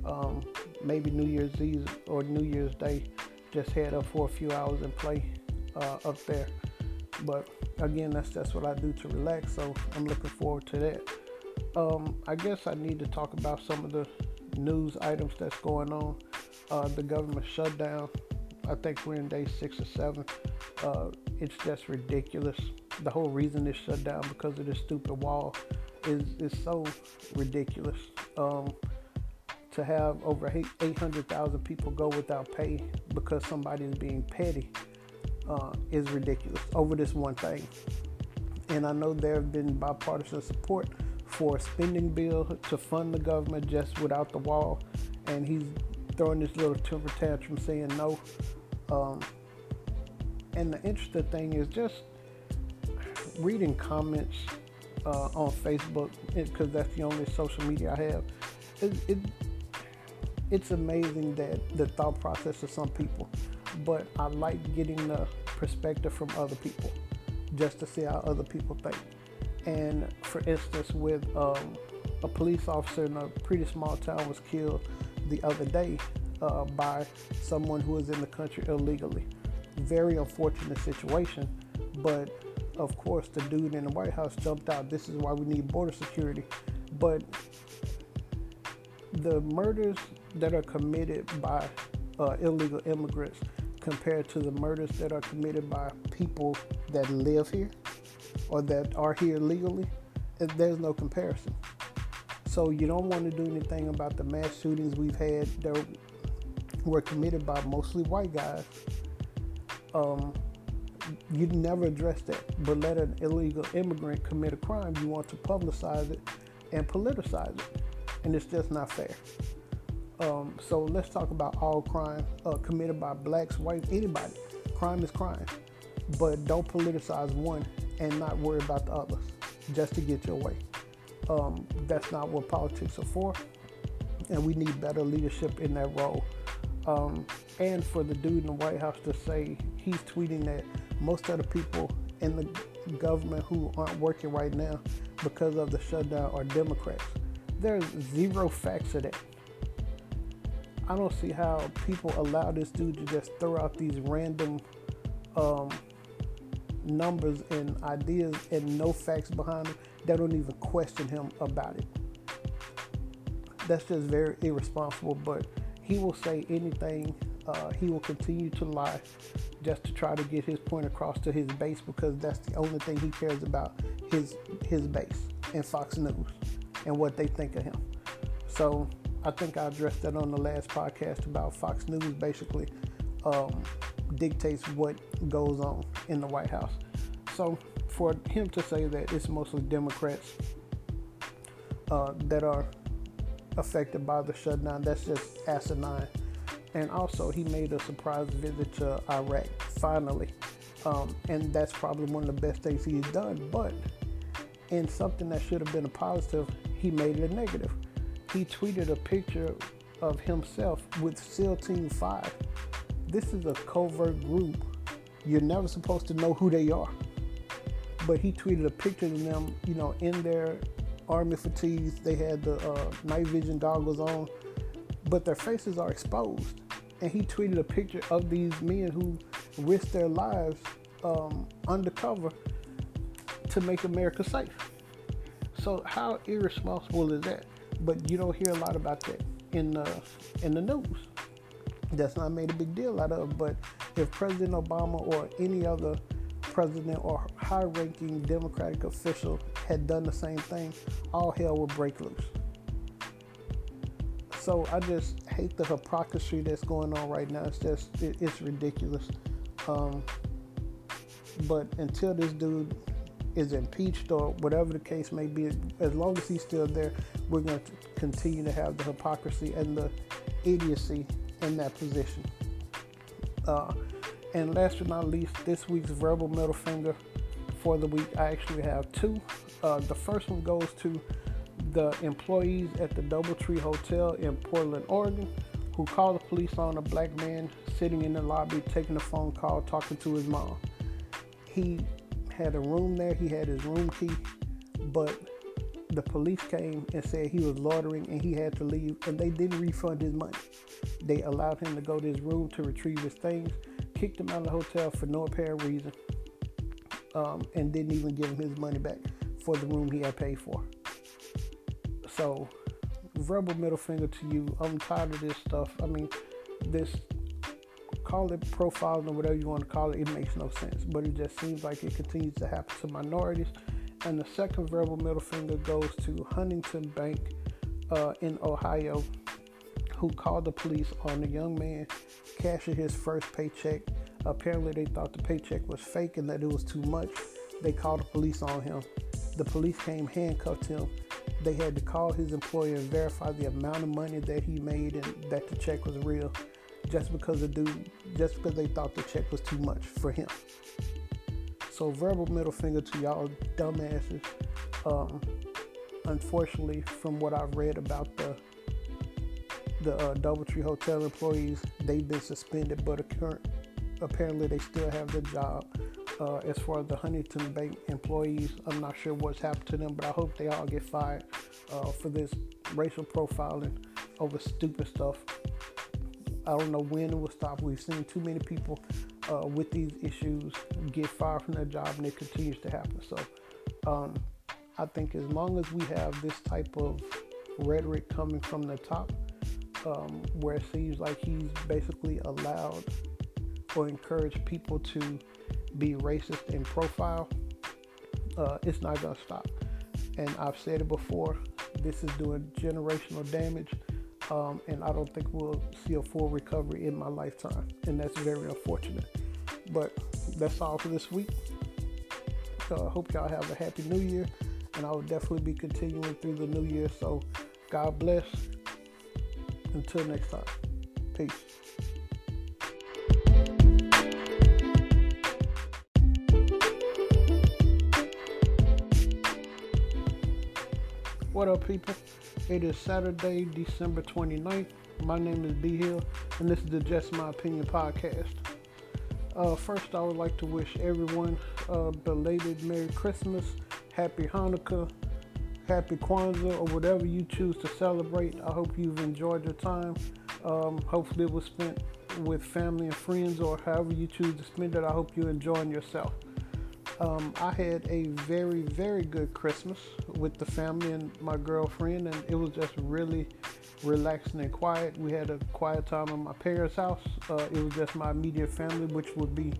Um, maybe New Year's Eve or New Year's Day. Just head up for a few hours and play uh, up there. But again, that's just what I do to relax. So I'm looking forward to that. Um, I guess I need to talk about some of the news items that's going on. Uh, the government shutdown. I think we're in day six or seven. Uh, it's just ridiculous. The whole reason it's shut down because of this stupid wall is is so ridiculous. Um, to have over 800,000 people go without pay because somebody is being petty uh, is ridiculous over this one thing. And I know there have been bipartisan support for a spending bill to fund the government just without the wall, and he's throwing this little temper tantrum saying no. Um, and the interesting thing is just reading comments uh, on Facebook because that's the only social media I have. It, it, it's amazing that the thought process of some people, but I like getting the perspective from other people just to see how other people think. And for instance, with um, a police officer in a pretty small town was killed the other day uh, by someone who was in the country illegally. Very unfortunate situation, but of course, the dude in the White House jumped out. This is why we need border security. But the murders that are committed by uh, illegal immigrants compared to the murders that are committed by people that live here or that are here legally, there's no comparison. So you don't want to do anything about the mass shootings we've had that were committed by mostly white guys. Um, you never address that, but let an illegal immigrant commit a crime, you want to publicize it and politicize it, and it's just not fair. Um, so let's talk about all crime uh, committed by blacks, whites, anybody. Crime is crime, but don't politicize one and not worry about the others just to get your way. Um, that's not what politics are for, and we need better leadership in that role. Um, and for the dude in the White House to say he's tweeting that most of the people in the government who aren't working right now because of the shutdown are Democrats. There's zero facts to that. I don't see how people allow this dude to just throw out these random um, numbers and ideas and no facts behind them. They don't even question him about it. That's just very irresponsible. But he will say anything. Uh, he will continue to lie just to try to get his point across to his base because that's the only thing he cares about his his base and Fox News and what they think of him. So I think I addressed that on the last podcast about Fox News basically um, dictates what goes on in the White House. So for him to say that it's mostly Democrats uh, that are affected by the shutdown, that's just asinine. And also, he made a surprise visit to Iraq finally. Um, and that's probably one of the best things he's done. But in something that should have been a positive, he made it a negative he tweeted a picture of himself with SEAL Team 5. This is a covert group. You're never supposed to know who they are. But he tweeted a picture of them, you know, in their army fatigues. They had the uh, night vision goggles on, but their faces are exposed. And he tweeted a picture of these men who risked their lives um, undercover to make America safe. So, how irresponsible is that? but you don't hear a lot about that in the in the news. That's not made a big deal out of. But if President Obama or any other president or high-ranking Democratic official had done the same thing, all hell would break loose. So I just hate the hypocrisy that's going on right now. It's just it, it's ridiculous. Um, but until this dude is impeached or whatever the case may be, as long as he's still there, we're going to continue to have the hypocrisy and the idiocy in that position. Uh, and last but not least, this week's verbal middle finger for the week, I actually have two. Uh, the first one goes to the employees at the Doubletree Hotel in Portland, Oregon, who called the police on a black man sitting in the lobby taking a phone call talking to his mom. He had a room there, he had his room key, but the police came and said he was loitering and he had to leave, and they didn't refund his money. They allowed him to go to his room to retrieve his things, kicked him out of the hotel for no apparent reason, um, and didn't even give him his money back for the room he had paid for. So, verbal middle finger to you. I'm tired of this stuff. I mean, this call it profiling or whatever you want to call it, it makes no sense. But it just seems like it continues to happen to minorities. And the second verbal middle finger goes to Huntington Bank uh, in Ohio, who called the police on a young man cashing his first paycheck. Apparently, they thought the paycheck was fake and that it was too much. They called the police on him. The police came, handcuffed him. They had to call his employer and verify the amount of money that he made and that the check was real just because the dude, just because they thought the check was too much for him. So verbal middle finger to y'all dumbasses. Um, unfortunately, from what I've read about the the uh, DoubleTree Hotel employees, they've been suspended, but apparently they still have their job. Uh, as far as the Huntington Bank employees, I'm not sure what's happened to them, but I hope they all get fired uh, for this racial profiling over stupid stuff. I don't know when it will stop. We've seen too many people uh, with these issues get fired from their job, and it continues to happen. So, um, I think as long as we have this type of rhetoric coming from the top, um, where it seems like he's basically allowed or encouraged people to be racist in profile, uh, it's not going to stop. And I've said it before, this is doing generational damage um, and I don't think we'll see a full recovery in my lifetime, and that's very unfortunate. But that's all for this week. So I uh, hope y'all have a happy new year, and I will definitely be continuing through the new year. So, God bless. Until next time, peace. What up, people? It is Saturday, December 29th. My name is B Hill, and this is the Just My Opinion podcast. Uh, first, I would like to wish everyone a belated Merry Christmas, Happy Hanukkah, Happy Kwanzaa, or whatever you choose to celebrate. I hope you've enjoyed your time. Um, hopefully, it was spent with family and friends, or however you choose to spend it. I hope you're enjoying yourself. Um, I had a very, very good Christmas with the family and my girlfriend, and it was just really relaxing and quiet. We had a quiet time at my parents' house. Uh, it was just my immediate family, which would be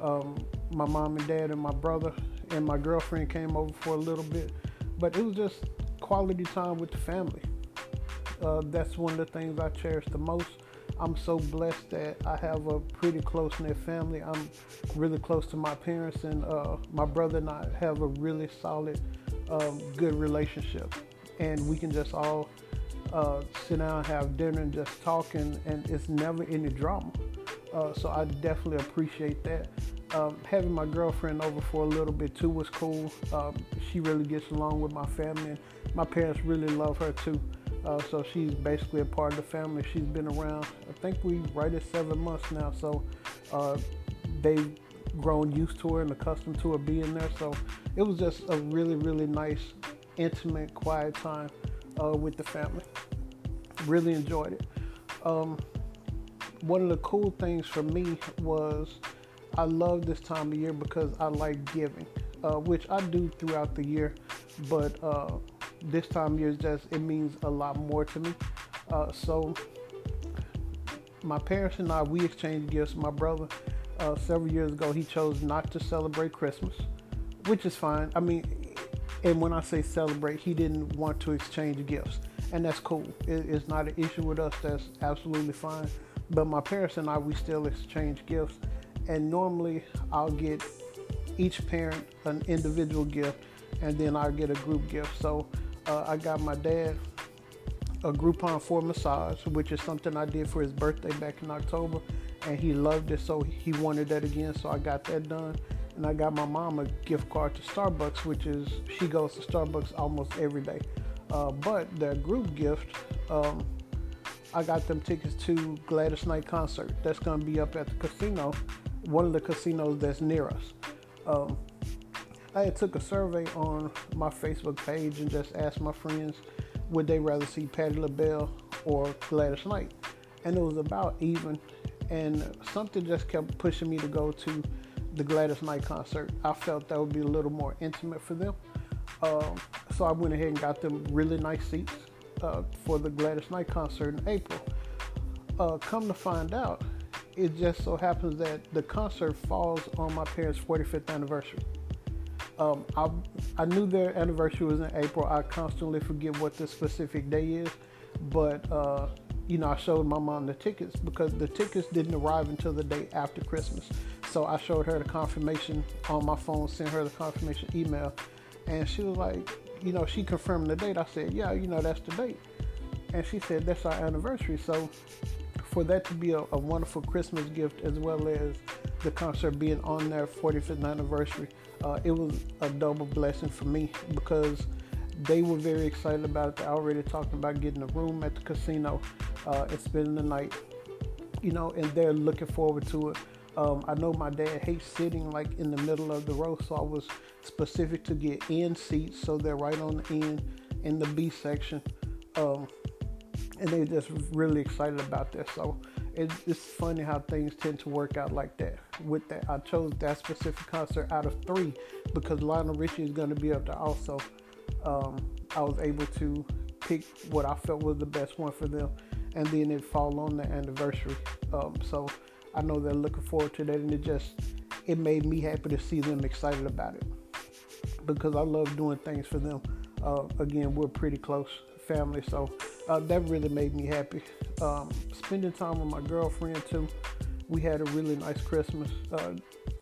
um, my mom and dad and my brother, and my girlfriend came over for a little bit. But it was just quality time with the family. Uh, that's one of the things I cherish the most. I'm so blessed that I have a pretty close knit family. I'm really close to my parents, and uh, my brother and I have a really solid, um, good relationship. And we can just all uh, sit down, have dinner, and just talk, and, and it's never any drama. Uh, so I definitely appreciate that. Um, having my girlfriend over for a little bit too was cool. Um, she really gets along with my family, and my parents really love her too. Uh, so she's basically a part of the family. She's been around, I think we right at seven months now. So uh, they've grown used to her and accustomed to her being there. So it was just a really, really nice, intimate, quiet time uh, with the family. Really enjoyed it. Um, one of the cool things for me was I love this time of year because I like giving, uh, which I do throughout the year, but uh, this time year just it means a lot more to me. Uh, so my parents and I we exchanged gifts. My brother uh, several years ago he chose not to celebrate Christmas, which is fine. I mean, and when I say celebrate, he didn't want to exchange gifts, and that's cool. It, it's not an issue with us. That's absolutely fine. But my parents and I, we still exchange gifts, and normally I'll get each parent an individual gift, and then I'll get a group gift. So uh, I got my dad a Groupon for massage, which is something I did for his birthday back in October, and he loved it, so he wanted that again. So I got that done, and I got my mom a gift card to Starbucks, which is she goes to Starbucks almost every day. Uh, but their group gift, um, I got them tickets to Gladys Knight concert. That's gonna be up at the casino, one of the casinos that's near us. Um, I took a survey on my Facebook page and just asked my friends would they rather see Patti LaBelle or Gladys Knight, and it was about even. And something just kept pushing me to go to the Gladys Knight concert. I felt that would be a little more intimate for them. Um, so I went ahead and got them really nice seats uh, for the Gladys Knight concert in April. Uh, come to find out, it just so happens that the concert falls on my parents' 45th anniversary. Um, I, I knew their anniversary was in April. I constantly forget what the specific day is, but uh, you know, I showed my mom the tickets because the tickets didn't arrive until the day after Christmas. So I showed her the confirmation on my phone, sent her the confirmation email, and she was like, you know, she confirmed the date. I said, yeah, you know, that's the date, and she said that's our anniversary. So for that to be a, a wonderful Christmas gift as well as the concert being on their 45th anniversary, uh, it was a double blessing for me because they were very excited about it. They already talked about getting a room at the casino uh, and spending the night, you know, and they're looking forward to it. Um, I know my dad hates sitting like in the middle of the row, so I was specific to get end seats so they're right on the end in the B section. Um, and they're just really excited about this. So it's funny how things tend to work out like that. With that, I chose that specific concert out of three because Lionel Richie is going to be up there also. Um, I was able to pick what I felt was the best one for them, and then it fall on the anniversary. Um, so I know they're looking forward to that, and it just it made me happy to see them excited about it because I love doing things for them. Uh, again, we're pretty close family, so uh, that really made me happy. Um, spending time with my girlfriend too. We had a really nice Christmas. Uh,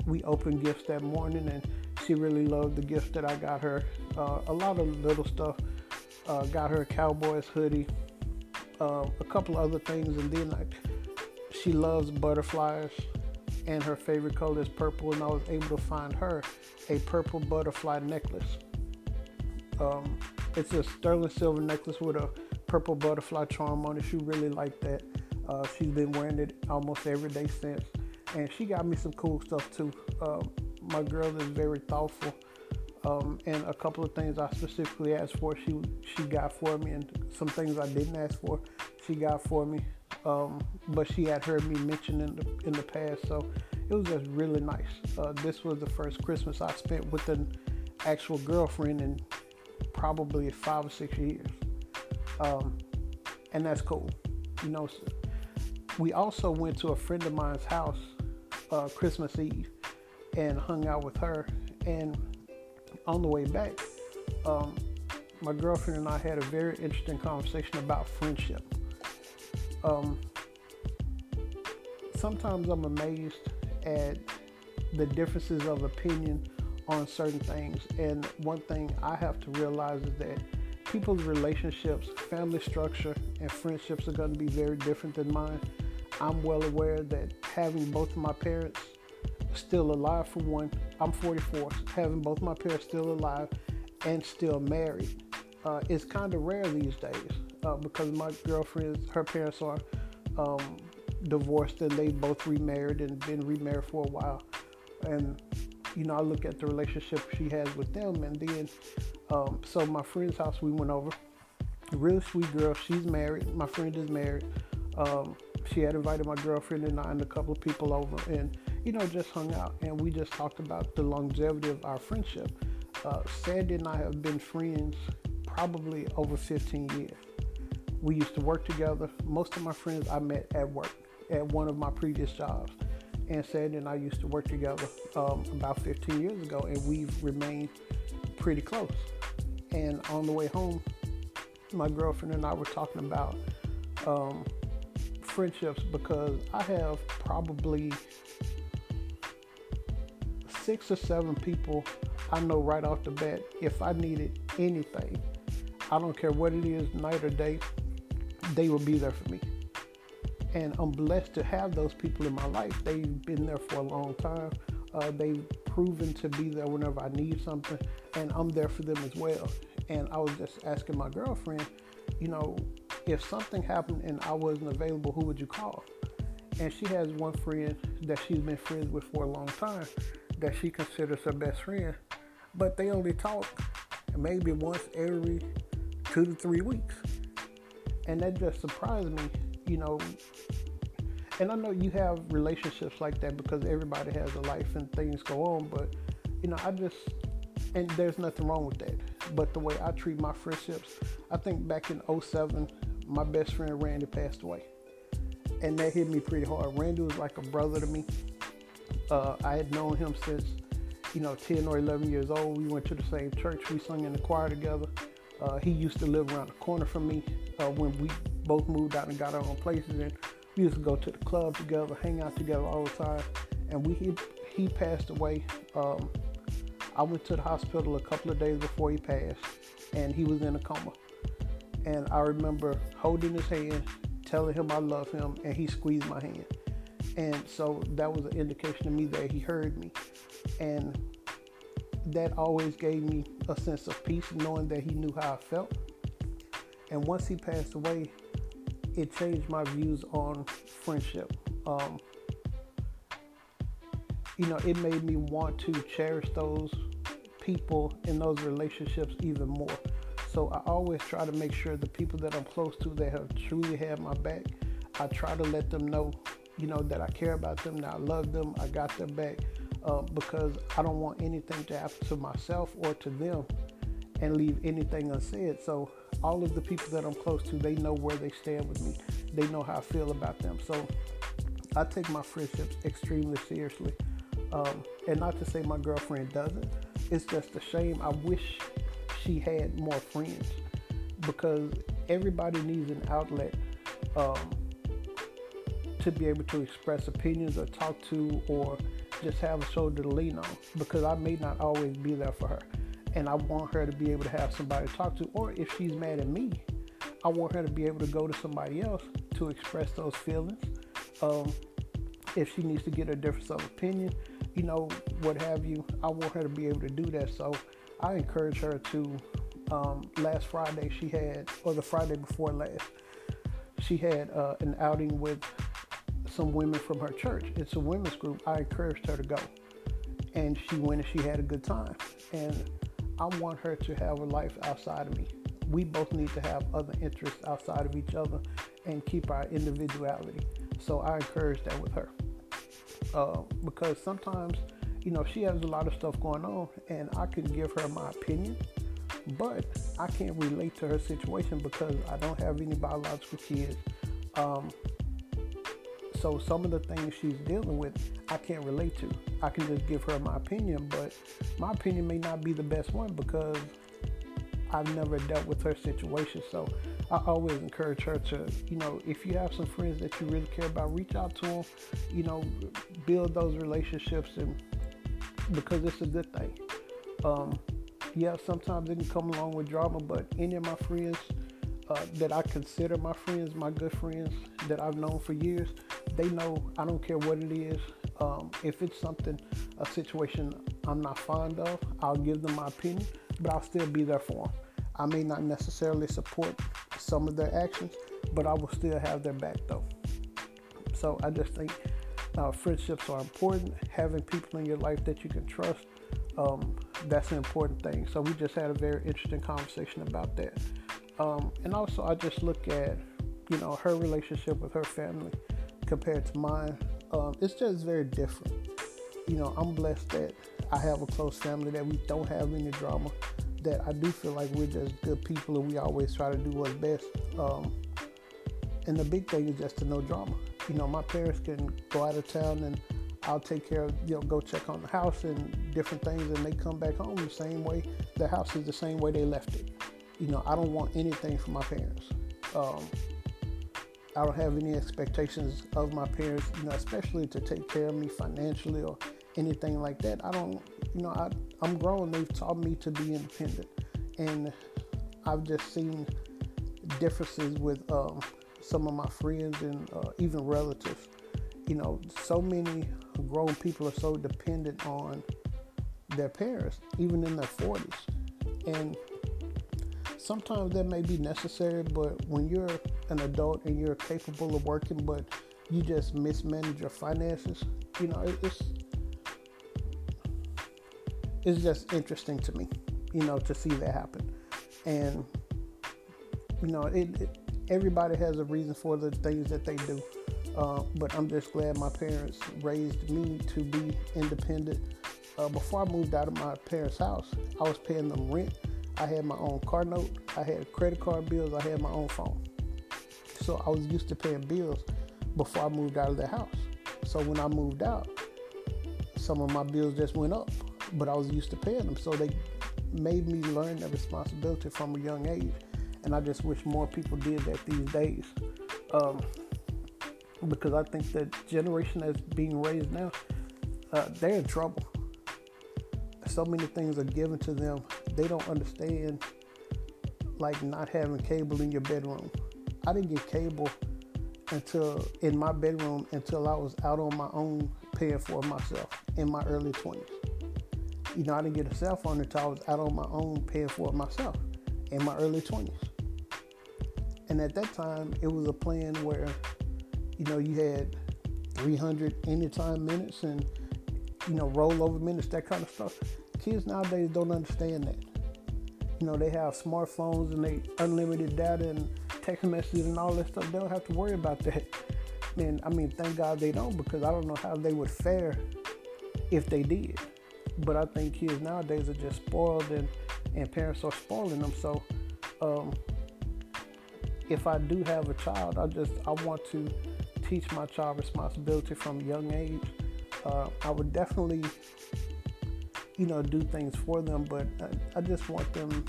we opened gifts that morning, and she really loved the gift that I got her. Uh, a lot of little stuff. Uh, got her a Cowboys hoodie, uh, a couple other things, and then like she loves butterflies, and her favorite color is purple. And I was able to find her a purple butterfly necklace. Um, it's a sterling silver necklace with a purple butterfly charm on it. She really liked that. Uh, she's been wearing it almost every day since. And she got me some cool stuff too. Um, my girl is very thoughtful. Um, and a couple of things I specifically asked for, she she got for me, and some things I didn't ask for, she got for me. Um, but she had heard me mention in the in the past, so it was just really nice. Uh, this was the first Christmas I spent with an actual girlfriend, and probably five or six years. Um, and that's cool. You know, we also went to a friend of mine's house uh, Christmas Eve and hung out with her. And on the way back, um, my girlfriend and I had a very interesting conversation about friendship. Um, sometimes I'm amazed at the differences of opinion on certain things. And one thing I have to realize is that people's relationships, family structure, and friendships are going to be very different than mine. I'm well aware that having both of my parents still alive, for one, I'm 44, having both my parents still alive and still married uh, is kind of rare these days uh, because my girlfriend's, her parents are um, divorced and they both remarried and been remarried for a while. And you know, I look at the relationship she has with them, and then, um, so my friend's house we went over. Real sweet girl. She's married. My friend is married. Um, she had invited my girlfriend and I and a couple of people over, and you know, just hung out, and we just talked about the longevity of our friendship. Uh, Sandy and I have been friends probably over 15 years. We used to work together. Most of my friends I met at work at one of my previous jobs and Sandy and I used to work together um, about 15 years ago, and we've remained pretty close. And on the way home, my girlfriend and I were talking about um, friendships because I have probably six or seven people I know right off the bat if I needed anything, I don't care what it is, night or day, they will be there for me. And I'm blessed to have those people in my life. They've been there for a long time. Uh, they've proven to be there whenever I need something, and I'm there for them as well. And I was just asking my girlfriend, you know, if something happened and I wasn't available, who would you call? And she has one friend that she's been friends with for a long time that she considers her best friend, but they only talk maybe once every two to three weeks. And that just surprised me, you know. And I know you have relationships like that because everybody has a life and things go on, but you know, I just and there's nothing wrong with that. But the way I treat my friendships, I think back in 07, my best friend Randy passed away. And that hit me pretty hard. Randy was like a brother to me. Uh, I had known him since, you know, 10 or 11 years old. We went to the same church. We sung in the choir together. Uh, he used to live around the corner from me uh, when we both moved out and got our own places. And we used to go to the club together, hang out together all the time. And we he, he passed away. Um, I went to the hospital a couple of days before he passed, and he was in a coma. And I remember holding his hand, telling him I love him, and he squeezed my hand. And so that was an indication to me that he heard me. And that always gave me a sense of peace knowing that he knew how I felt. And once he passed away, it changed my views on friendship. Um, you know, it made me want to cherish those people in those relationships even more. So I always try to make sure the people that I'm close to that have truly had my back, I try to let them know, you know, that I care about them, that I love them, I got their back, uh, because I don't want anything to happen to myself or to them and leave anything unsaid. So all of the people that I'm close to, they know where they stand with me. They know how I feel about them. So I take my friendships extremely seriously. Um, and not to say my girlfriend doesn't, it's just a shame. I wish she had more friends because everybody needs an outlet um, to be able to express opinions or talk to or just have a shoulder to lean on because I may not always be there for her. And I want her to be able to have somebody to talk to, or if she's mad at me, I want her to be able to go to somebody else to express those feelings. Um, if she needs to get a difference of opinion, you know, what have you, I want her to be able to do that. So I encourage her to. Um, last Friday, she had, or the Friday before last, she had uh, an outing with some women from her church. It's a women's group. I encouraged her to go. And she went and she had a good time. And I want her to have a life outside of me. We both need to have other interests outside of each other and keep our individuality. So I encourage that with her. Uh, because sometimes, you know, she has a lot of stuff going on and I can give her my opinion, but I can't relate to her situation because I don't have any biological kids. Um, so some of the things she's dealing with, I can't relate to. I can just give her my opinion, but my opinion may not be the best one because I've never dealt with her situation. So I always encourage her to, you know, if you have some friends that you really care about, reach out to them, you know, build those relationships and because it's a good thing. Um, yeah, sometimes it can come along with drama, but any of my friends uh, that I consider my friends, my good friends that I've known for years, they know I don't care what it is. Um, if it's something, a situation I'm not fond of, I'll give them my opinion, but I'll still be there for them. I may not necessarily support some of their actions, but I will still have their back though. So I just think uh, friendships are important. Having people in your life that you can trust, um, that's an important thing. So we just had a very interesting conversation about that. Um, and also, I just look at, you know, her relationship with her family compared to mine, um, it's just very different. You know, I'm blessed that I have a close family, that we don't have any drama, that I do feel like we're just good people and we always try to do what's best. Um, and the big thing is just to no drama. You know, my parents can go out of town and I'll take care of, you know, go check on the house and different things, and they come back home the same way. The house is the same way they left it. You know, I don't want anything from my parents. Um, I don't have any expectations of my parents, you know, especially to take care of me financially or anything like that. I don't, you know, I, I'm grown. They've taught me to be independent. And I've just seen differences with um, some of my friends and uh, even relatives. You know, so many grown people are so dependent on their parents, even in their 40s. And sometimes that may be necessary, but when you're an adult and you're capable of working, but you just mismanage your finances, you know, it's it's just interesting to me, you know, to see that happen. And you know, it, it everybody has a reason for the things that they do. Uh, but I'm just glad my parents raised me to be independent. Uh, before I moved out of my parents' house, I was paying them rent. I had my own car note. I had credit card bills. I had my own phone. So I was used to paying bills before I moved out of the house. So when I moved out, some of my bills just went up, but I was used to paying them. So they made me learn that responsibility from a young age. And I just wish more people did that these days. Um, because I think the generation that's being raised now, uh, they're in trouble. So many things are given to them. They don't understand, like not having cable in your bedroom. I didn't get cable until in my bedroom until I was out on my own paying for myself in my early 20s. You know, I didn't get a cell phone until I was out on my own paying for myself in my early 20s. And at that time, it was a plan where you know, you had 300 anytime minutes and, you know, rollover minutes, that kind of stuff. Kids nowadays don't understand that. You know, they have smartphones and they unlimited data and text messages and all that stuff. They don't have to worry about that. And I mean, thank God they don't because I don't know how they would fare if they did. But I think kids nowadays are just spoiled and, and parents are spoiling them. So, um, if I do have a child, I just I want to teach my child responsibility from a young age. Uh, I would definitely, you know, do things for them, but I, I just want them.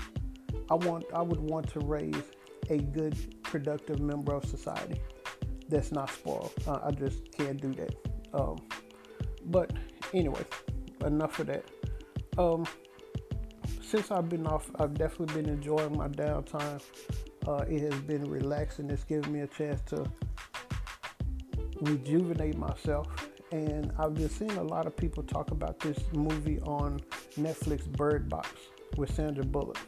I want. I would want to raise a good, productive member of society that's not spoiled. Uh, I just can't do that. Um, but anyway, enough of that. Um, since I've been off, I've definitely been enjoying my downtime. Uh, it has been relaxing. It's given me a chance to rejuvenate myself. And I've been seeing a lot of people talk about this movie on Netflix, Bird Box, with Sandra Bullock.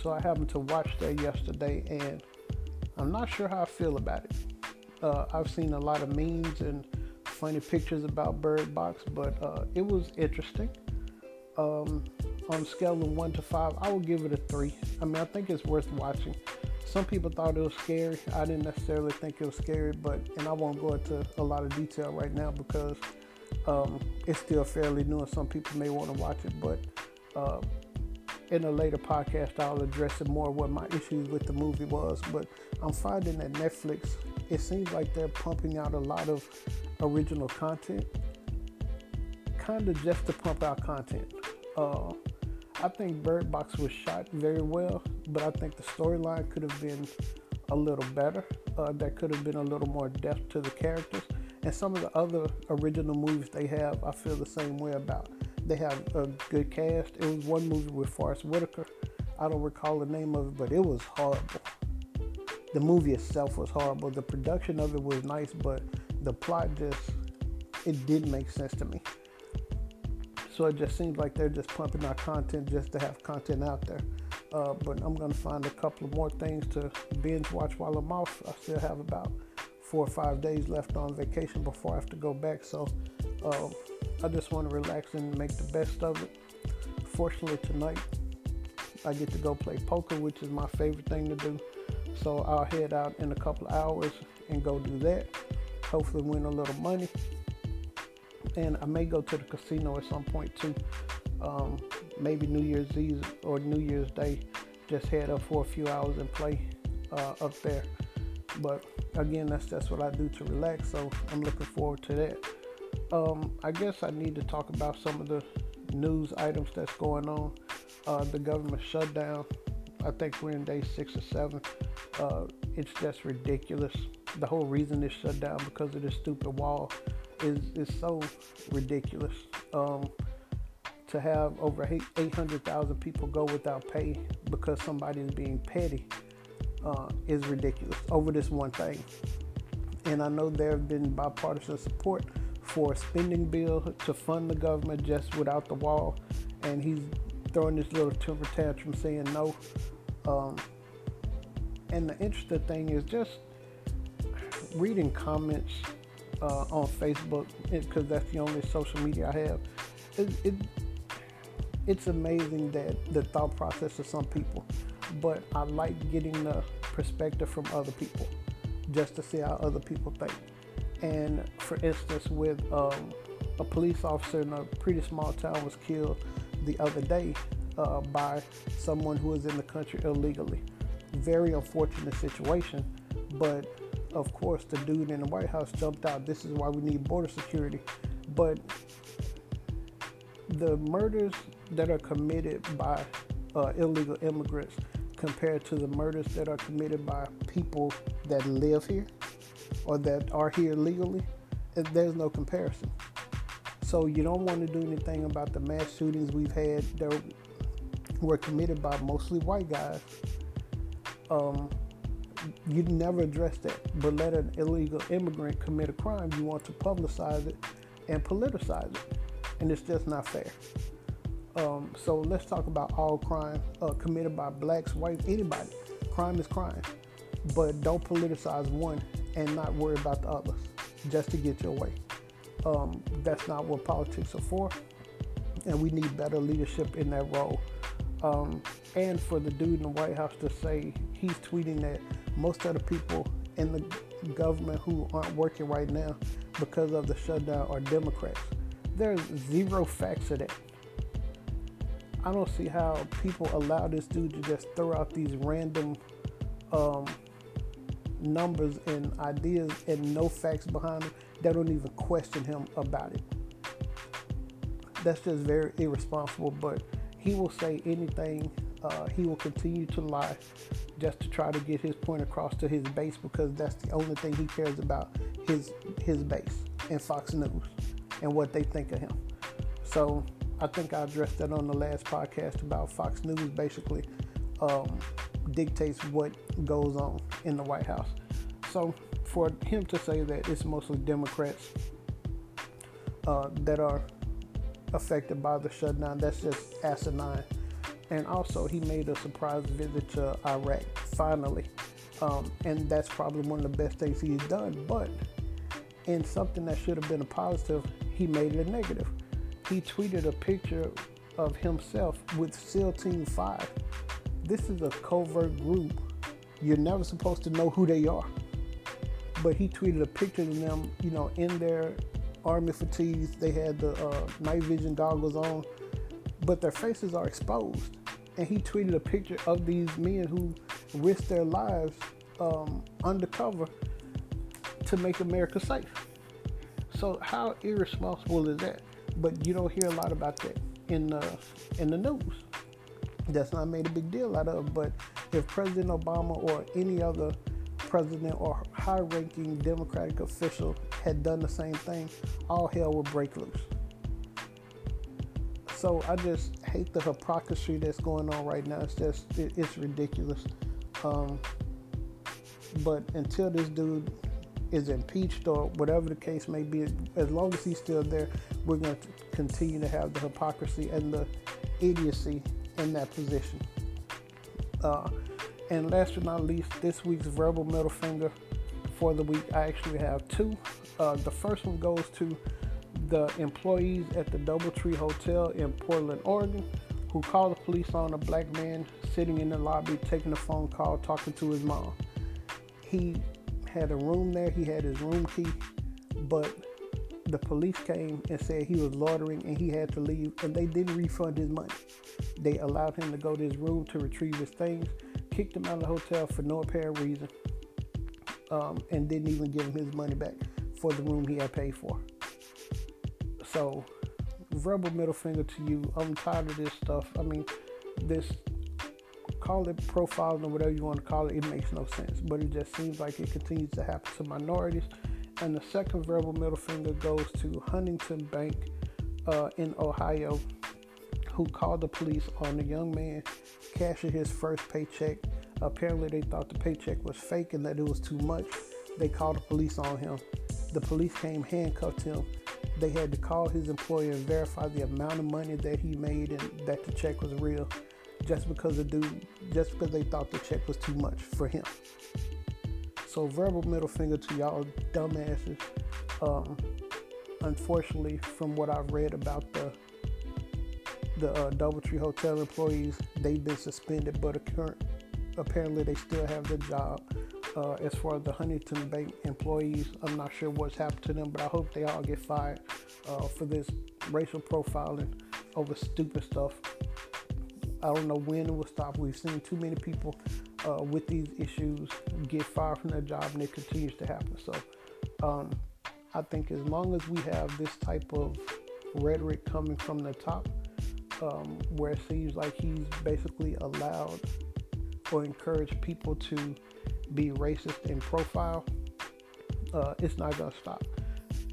So I happened to watch that yesterday, and I'm not sure how I feel about it. Uh, I've seen a lot of memes and funny pictures about Bird Box, but uh, it was interesting. Um, on a scale of one to five, I will give it a three. I mean, I think it's worth watching some people thought it was scary. I didn't necessarily think it was scary, but and I won't go into a lot of detail right now because um, it's still fairly new, and some people may want to watch it. But uh, in a later podcast, I'll address it more what my issues with the movie was. But I'm finding that Netflix, it seems like they're pumping out a lot of original content, kind of just to pump out content. Uh, I think Bird Box was shot very well, but I think the storyline could have been a little better. Uh, there could have been a little more depth to the characters. And some of the other original movies they have, I feel the same way about. They have a good cast. It was one movie with Forest Whitaker. I don't recall the name of it, but it was horrible. The movie itself was horrible. The production of it was nice, but the plot just it didn't make sense to me. So it just seems like they're just pumping out content just to have content out there. Uh, but I'm to find a couple of more things to binge watch while I'm off. I still have about four or five days left on vacation before I have to go back. So uh, I just want to relax and make the best of it. Fortunately, tonight I get to go play poker, which is my favorite thing to do. So I'll head out in a couple of hours and go do that. Hopefully, win a little money and I may go to the casino at some point too. Um, maybe New Year's Eve or New Year's Day, just head up for a few hours and play uh, up there. But again, that's just what I do to relax. So I'm looking forward to that. Um, I guess I need to talk about some of the news items that's going on. Uh, the government shutdown. I think we're in day six or seven. Uh, it's just ridiculous. The whole reason it's shut down because of this stupid wall is is so ridiculous. Um, to have over 800,000 people go without pay because somebody is being petty uh, is ridiculous over this one thing. And I know there have been bipartisan support for a spending bill to fund the government just without the wall. And he's throwing this little temper tantrum saying no. Um, and the interesting thing is just reading comments uh, on Facebook because that's the only social media I have. It, it, it's amazing that the thought process of some people, but I like getting the perspective from other people just to see how other people think. And for instance, with um, a police officer in a pretty small town was killed the other day uh, by someone who was in the country illegally. Very unfortunate situation, but of course, the dude in the White House jumped out. This is why we need border security. But the murders that are committed by uh, illegal immigrants compared to the murders that are committed by people that live here or that are here legally, there's no comparison. So you don't want to do anything about the mass shootings we've had that were committed by mostly white guys. Um, you never address that, but let an illegal immigrant commit a crime, you want to publicize it and politicize it, and it's just not fair. Um, so let's talk about all crime uh, committed by blacks, whites, anybody. Crime is crime, but don't politicize one and not worry about the others just to get your way. Um, that's not what politics are for, and we need better leadership in that role. Um, and for the dude in the White House to say he's tweeting that most of the people in the government who aren't working right now because of the shutdown are Democrats. There's zero facts to that. I don't see how people allow this dude to just throw out these random um, numbers and ideas and no facts behind them. They don't even question him about it. That's just very irresponsible. But he will say anything. Uh, he will continue to lie just to try to get his point across to his base because that's the only thing he cares about his his base and Fox News and what they think of him. So I think I addressed that on the last podcast about Fox News basically um, dictates what goes on in the White House. So for him to say that it's mostly Democrats uh, that are affected by the shutdown, that's just asinine. And also, he made a surprise visit to Iraq finally. Um, and that's probably one of the best things he's done. But in something that should have been a positive, he made it a negative he tweeted a picture of himself with SEAL Team 5. This is a covert group. You're never supposed to know who they are. But he tweeted a picture of them, you know, in their army fatigues. They had the uh, night vision goggles on, but their faces are exposed. And he tweeted a picture of these men who risked their lives um, undercover to make America safe. So, how irresponsible is that? but you don't hear a lot about that in the in the news. That's not made a big deal out of. But if President Obama or any other president or high-ranking Democratic official had done the same thing, all hell would break loose. So I just hate the hypocrisy that's going on right now. It's just it, it's ridiculous. Um, but until this dude is impeached or whatever the case may be, as long as he's still there, we're going to continue to have the hypocrisy and the idiocy in that position. Uh, and last but not least, this week's verbal middle finger for the week, I actually have two. Uh, the first one goes to the employees at the Doubletree Hotel in Portland, Oregon, who called the police on a black man sitting in the lobby taking a phone call talking to his mom. He had a room there, he had his room key, but the police came and said he was loitering and he had to leave, and they didn't refund his money. They allowed him to go to his room to retrieve his things, kicked him out of the hotel for no apparent reason, um, and didn't even give him his money back for the room he had paid for. So, verbal middle finger to you. I'm tired of this stuff. I mean, this call it profiling or whatever you want to call it, it makes no sense. But it just seems like it continues to happen to minorities. And the second verbal middle finger goes to Huntington Bank uh, in Ohio, who called the police on a young man cashing his first paycheck. Apparently, they thought the paycheck was fake and that it was too much. They called the police on him. The police came, handcuffed him. They had to call his employer and verify the amount of money that he made and that the check was real just because the dude, just because they thought the check was too much for him. So verbal middle finger to y'all dumbasses. Um, unfortunately, from what I've read about the the uh, DoubleTree Hotel employees, they've been suspended, but apparently they still have their job. Uh, as far as the Huntington Bank employees, I'm not sure what's happened to them, but I hope they all get fired uh, for this racial profiling over stupid stuff. I don't know when it will stop. We've seen too many people uh, with these issues get fired from their job, and it continues to happen. So, um, I think as long as we have this type of rhetoric coming from the top, um, where it seems like he's basically allowed or encouraged people to be racist in profile, uh, it's not going to stop.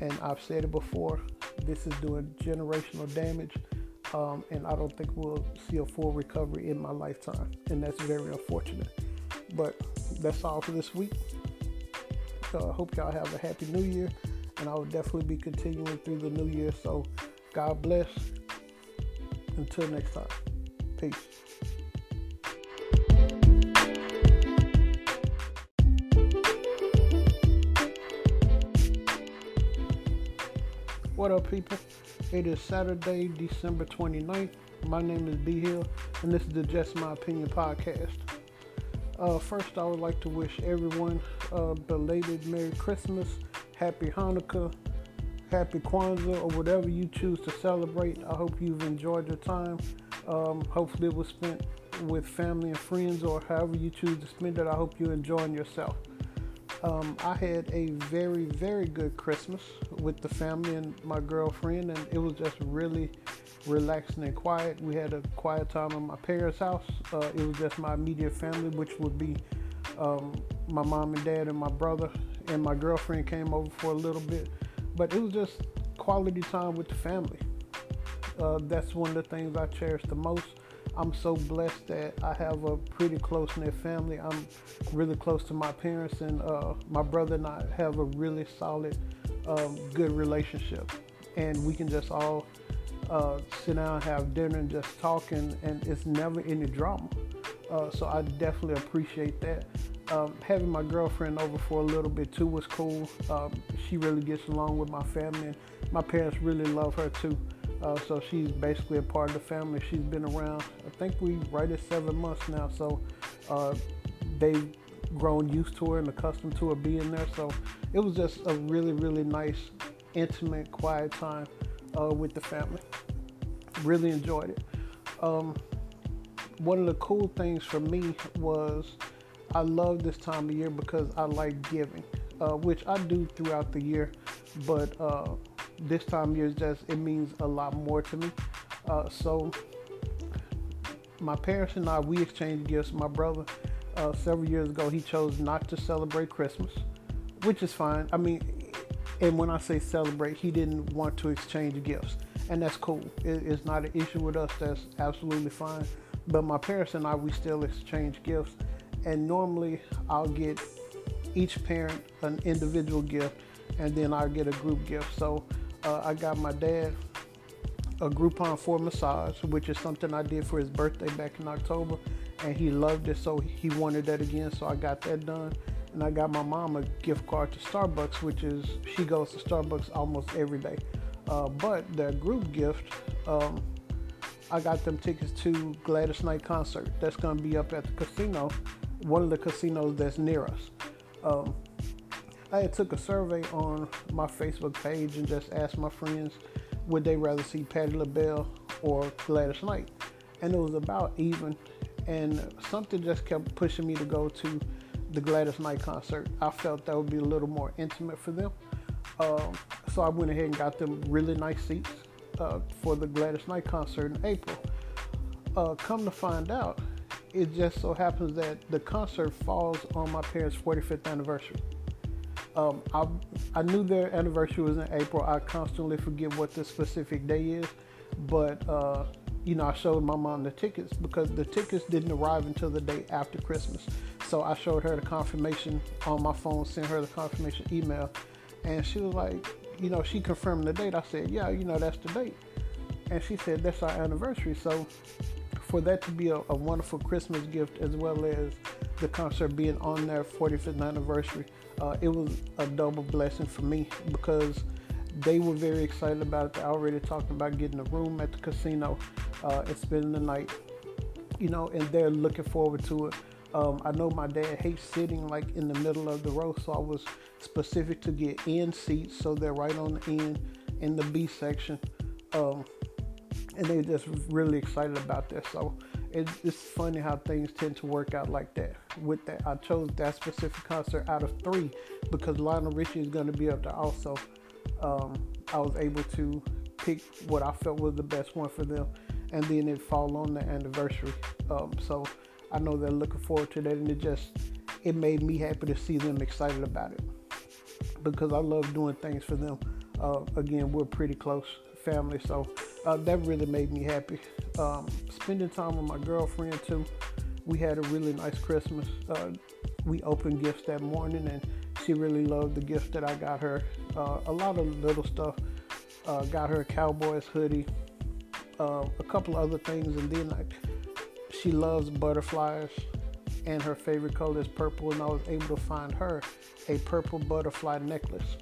And I've said it before, this is doing generational damage um, and I don't think we'll see a full recovery in my lifetime, and that's very unfortunate. But that's all for this week. So I hope y'all have a happy new year, and I will definitely be continuing through the new year. So God bless. Until next time, peace. What up, people? It is Saturday, December 29th. My name is B Hill, and this is the Just My Opinion podcast. Uh, first, I would like to wish everyone a belated Merry Christmas, Happy Hanukkah, Happy Kwanzaa, or whatever you choose to celebrate. I hope you've enjoyed your time. Um, hopefully, it was spent with family and friends, or however you choose to spend it. I hope you're enjoying yourself. Um, I had a very, very good Christmas with the family and my girlfriend, and it was just really relaxing and quiet. We had a quiet time at my parents' house. Uh, it was just my immediate family, which would be um, my mom and dad and my brother, and my girlfriend came over for a little bit. But it was just quality time with the family. Uh, that's one of the things I cherish the most. I'm so blessed that I have a pretty close knit family. I'm really close to my parents, and uh, my brother and I have a really solid, um, good relationship. And we can just all uh, sit down, have dinner, and just talk, and, and it's never any drama. Uh, so I definitely appreciate that. Um, having my girlfriend over for a little bit too was cool. Um, she really gets along with my family, and my parents really love her too. Uh, so she's basically a part of the family. She's been around, I think we right at seven months now. So uh, they've grown used to her and accustomed to her being there. So it was just a really, really nice, intimate, quiet time uh, with the family. Really enjoyed it. Um, one of the cool things for me was I love this time of year because I like giving, uh, which I do throughout the year. But uh, this time of year just it means a lot more to me. Uh, so my parents and I we exchanged gifts. My brother uh, several years ago he chose not to celebrate Christmas, which is fine. I mean, and when I say celebrate, he didn't want to exchange gifts, and that's cool. It, it's not an issue with us. That's absolutely fine. But my parents and I we still exchange gifts, and normally I'll get each parent an individual gift, and then I'll get a group gift. So uh, I got my dad a Groupon for massage, which is something I did for his birthday back in October, and he loved it, so he wanted that again. So I got that done, and I got my mom a gift card to Starbucks, which is she goes to Starbucks almost every day. Uh, but their group gift, um, I got them tickets to Gladys Knight concert. That's gonna be up at the casino, one of the casinos that's near us. Um, I took a survey on my Facebook page and just asked my friends would they rather see Patti LaBelle or Gladys Knight, and it was about even. And something just kept pushing me to go to the Gladys Knight concert. I felt that would be a little more intimate for them, um, so I went ahead and got them really nice seats uh, for the Gladys Knight concert in April. Uh, come to find out, it just so happens that the concert falls on my parents' 45th anniversary. Um, I, I knew their anniversary was in April. I constantly forget what the specific day is, but uh, you know, I showed my mom the tickets because the tickets didn't arrive until the day after Christmas. So I showed her the confirmation on my phone, sent her the confirmation email, and she was like, you know, she confirmed the date. I said, yeah, you know, that's the date. And she said, that's our anniversary. So for that to be a, a wonderful Christmas gift as well as the concert being on their 45th anniversary, uh, it was a double blessing for me because they were very excited about it. They already talked about getting a room at the casino uh, and spending the night, you know, and they're looking forward to it. Um, I know my dad hates sitting like in the middle of the row, so I was specific to get end seats so they're right on the end in the B section. Um, and they're just really excited about this. So it, it's funny how things tend to work out like that. With that, I chose that specific concert out of three because Lionel Richie is going to be up there also. Um, I was able to pick what I felt was the best one for them, and then it fall on the anniversary. Um, so I know they're looking forward to that, and it just it made me happy to see them excited about it because I love doing things for them. Uh, again, we're pretty close family, so uh, that really made me happy. Um, spending time with my girlfriend too. We had a really nice Christmas. Uh, we opened gifts that morning, and she really loved the gift that I got her. Uh, a lot of little stuff. Uh, got her a Cowboys hoodie, uh, a couple other things, and then like she loves butterflies, and her favorite color is purple. And I was able to find her a purple butterfly necklace.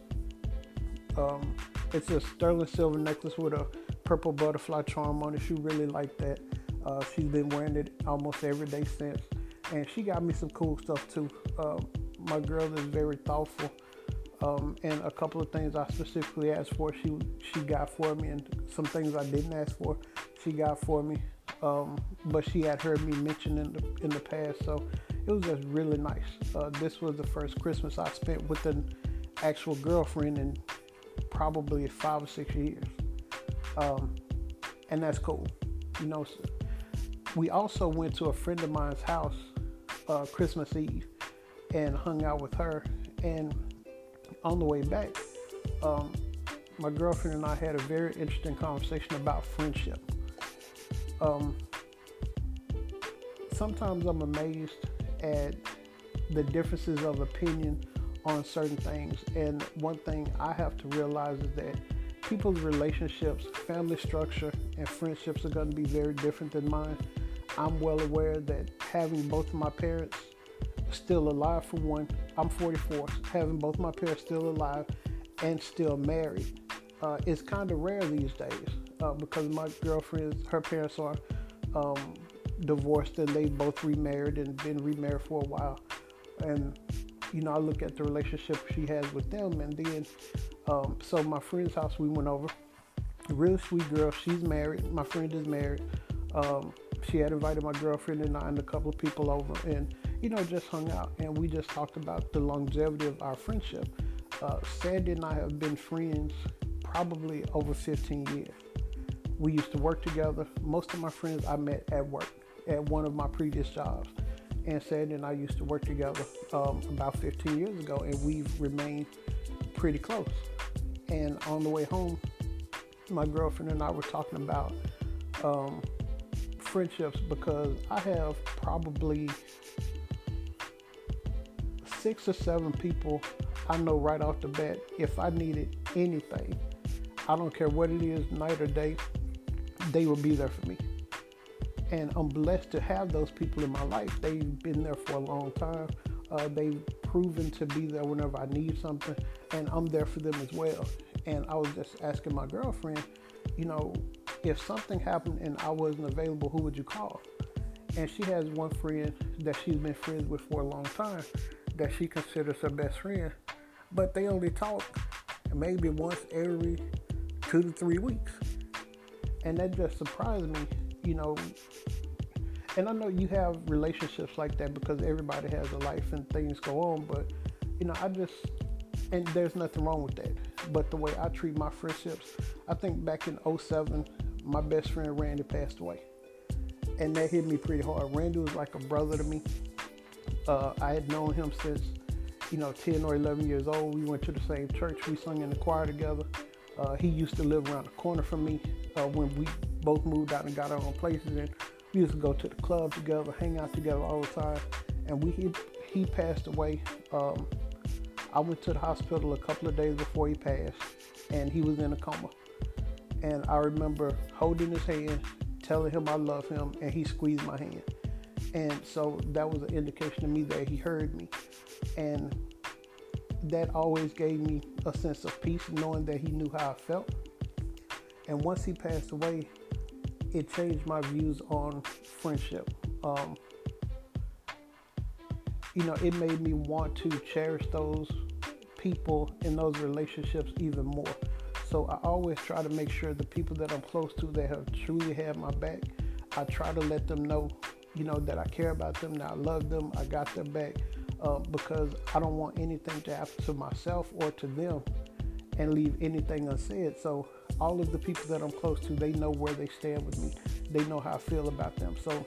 Um, it's a sterling silver necklace with a purple butterfly charm on it. She really liked that. Uh, she's been wearing it almost every day since. And she got me some cool stuff too. Uh, my girl is very thoughtful. Um, and a couple of things I specifically asked for, she she got for me, and some things I didn't ask for, she got for me. Um, but she had heard me mention in the in the past, so it was just really nice. Uh, this was the first Christmas I spent with an actual girlfriend in probably five or six years. Um, and that's cool. You know, we also went to a friend of mine's house uh, Christmas Eve and hung out with her. And on the way back, um, my girlfriend and I had a very interesting conversation about friendship. Um, sometimes I'm amazed at the differences of opinion on certain things. And one thing I have to realize is that people's relationships, family structure, and friendships are going to be very different than mine. I'm well aware that having both of my parents still alive, for one, I'm 44, having both my parents still alive and still married uh, is kind of rare these days uh, because my girlfriend's, her parents are um, divorced and they both remarried and been remarried for a while. And you know, I look at the relationship she has with them, and then, um, so my friend's house we went over. Really sweet girl. She's married. My friend is married. Um, she had invited my girlfriend and I and a couple of people over, and you know, just hung out, and we just talked about the longevity of our friendship. Uh, Sandy and I have been friends probably over 15 years. We used to work together. Most of my friends I met at work at one of my previous jobs. And Sandy and I used to work together um, about 15 years ago, and we've remained pretty close. And on the way home, my girlfriend and I were talking about um, friendships because I have probably six or seven people I know right off the bat if I needed anything, I don't care what it is, night or day, they will be there for me and I'm blessed to have those people in my life. They've been there for a long time. Uh, they've proven to be there whenever I need something, and I'm there for them as well. And I was just asking my girlfriend, you know, if something happened and I wasn't available, who would you call? And she has one friend that she's been friends with for a long time that she considers her best friend, but they only talk maybe once every two to three weeks. And that just surprised me you know, and I know you have relationships like that because everybody has a life and things go on, but you know, I just and there's nothing wrong with that. But the way I treat my friendships, I think back in 07, my best friend Randy passed away. and that hit me pretty hard. Randy was like a brother to me. Uh, I had known him since, you know, 10 or 11 years old. We went to the same church. We sung in the choir together. Uh, he used to live around the corner from me uh, when we both moved out and got our own places. And we used to go to the club together, hang out together all the time. And we he, he passed away. Um, I went to the hospital a couple of days before he passed, and he was in a coma. And I remember holding his hand, telling him I love him, and he squeezed my hand. And so that was an indication to me that he heard me. And that always gave me a sense of peace, knowing that he knew how I felt. And once he passed away, it changed my views on friendship. Um, you know, it made me want to cherish those people in those relationships even more. So I always try to make sure the people that I'm close to that have truly had my back, I try to let them know, you know, that I care about them, that I love them, I got their back, uh, because I don't want anything to happen to myself or to them and leave anything unsaid. So all of the people that I'm close to, they know where they stand with me. They know how I feel about them. So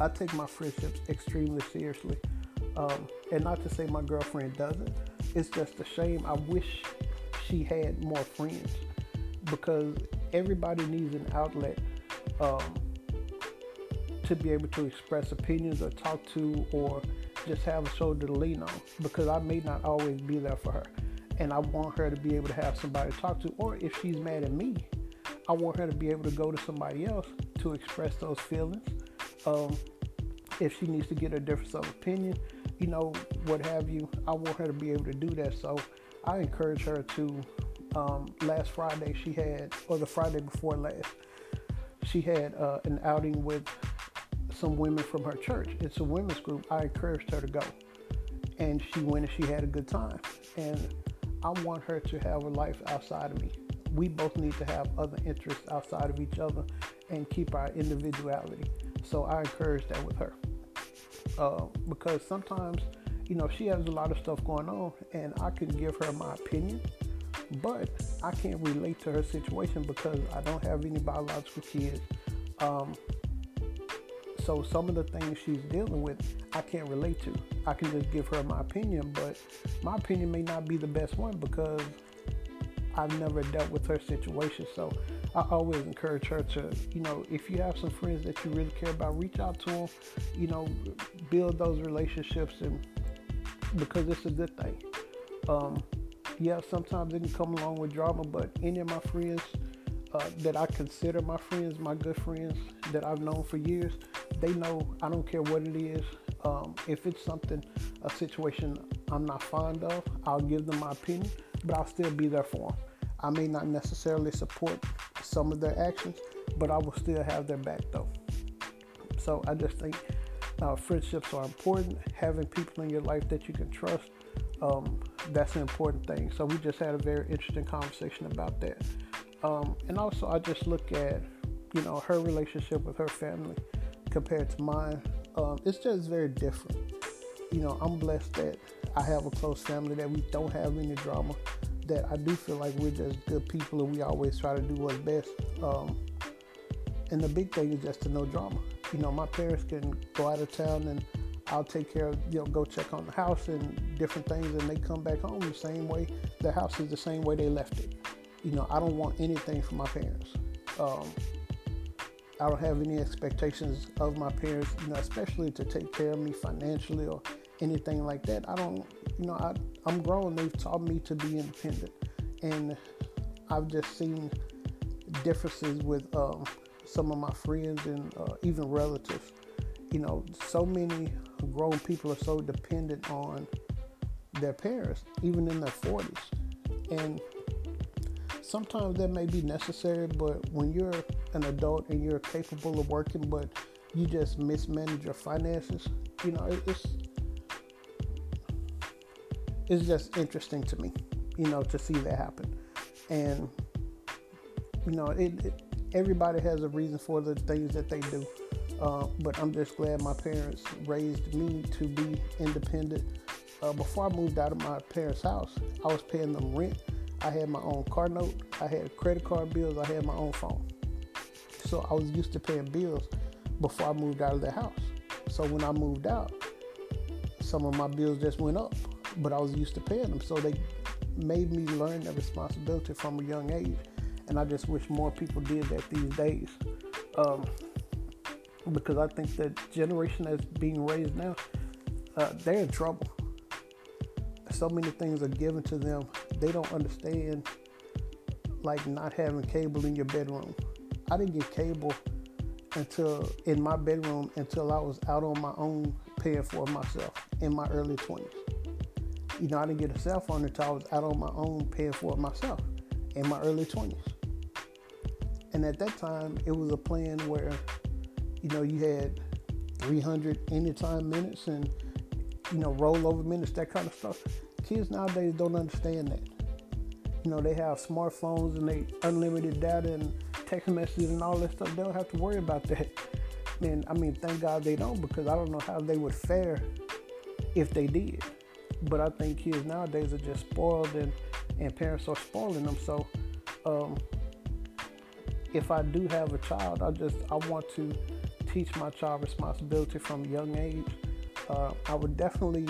I take my friendships extremely seriously. Um, and not to say my girlfriend doesn't. It's just a shame. I wish she had more friends because everybody needs an outlet um, to be able to express opinions or talk to or just have a shoulder to lean on because I may not always be there for her. And I want her to be able to have somebody to talk to. Or if she's mad at me, I want her to be able to go to somebody else to express those feelings. Um, if she needs to get a difference of opinion, you know, what have you, I want her to be able to do that. So I encourage her to. Um, last Friday, she had, or the Friday before last, she had uh, an outing with some women from her church. It's a women's group. I encouraged her to go, and she went and she had a good time. And I want her to have a life outside of me. We both need to have other interests outside of each other and keep our individuality. So I encourage that with her uh, because sometimes you know, she has a lot of stuff going on, and I can give her my opinion, but I can't relate to her situation because I don't have any biological kids. Um, so some of the things she's dealing with, I can't relate to. I can just give her my opinion, but my opinion may not be the best one because I've never dealt with her situation. So I always encourage her to, you know, if you have some friends that you really care about, reach out to them, you know, build those relationships and because it's a good thing. Um, yeah, sometimes it can come along with drama, but any of my friends uh, that I consider my friends, my good friends that I've known for years, they know I don't care what it is. Um, if it's something, a situation I'm not fond of, I'll give them my opinion, but I'll still be there for them. I may not necessarily support some of their actions, but I will still have their back though. So I just think uh, friendships are important. Having people in your life that you can trust, um, that's an important thing. So we just had a very interesting conversation about that. Um, and also, I just look at, you know, her relationship with her family compared to mine. Um, it's just very different. You know, I'm blessed that I have a close family, that we don't have any drama, that I do feel like we're just good people and we always try to do what's best. Um, and the big thing is just to no drama you know, my parents can go out of town and I'll take care of, you know, go check on the house and different things, and they come back home the same way. The house is the same way they left it. You know, I don't want anything from my parents. Um, I don't have any expectations of my parents, you know, especially to take care of me financially or anything like that. I don't, you know, I, I'm grown. They've taught me to be independent, and I've just seen differences with um, some of my friends and uh, even relatives. You know, so many grown people are so dependent on their parents, even in their 40s. And sometimes that may be necessary, but when you're an adult and you're capable of working, but you just mismanage your finances, you know, it's it's just interesting to me, you know, to see that happen. And you know, it, it everybody has a reason for the things that they do. Uh, but I'm just glad my parents raised me to be independent. Uh, before I moved out of my parents' house, I was paying them rent. I had my own car note. I had credit card bills. I had my own phone. So I was used to paying bills. before I moved out of the house. So when I moved out, some of my bills just went up, but I was used to paying them. So they made me learn that responsibility from a young age. And I just wish more people did that these days. Um, because I think the generation that's being raised now, uh, they're in trouble. So many things are given to them. They don't understand, like not having cable in your bedroom. I didn't get cable until in my bedroom until I was out on my own paying for myself in my early 20s. You know, I didn't get a cell phone until I was out on my own paying for myself in my early 20s. And at that time, it was a plan where, you know, you had 300 anytime minutes and, you know, rollover minutes, that kind of stuff. Kids nowadays don't understand that. You know, they have smartphones and they unlimited data and text messages and all that stuff. They don't have to worry about that. And I mean, thank God they don't because I don't know how they would fare if they did. But I think kids nowadays are just spoiled and, and parents are spoiling them. So um, if I do have a child, I just I want to teach my child responsibility from a young age. Uh, I would definitely,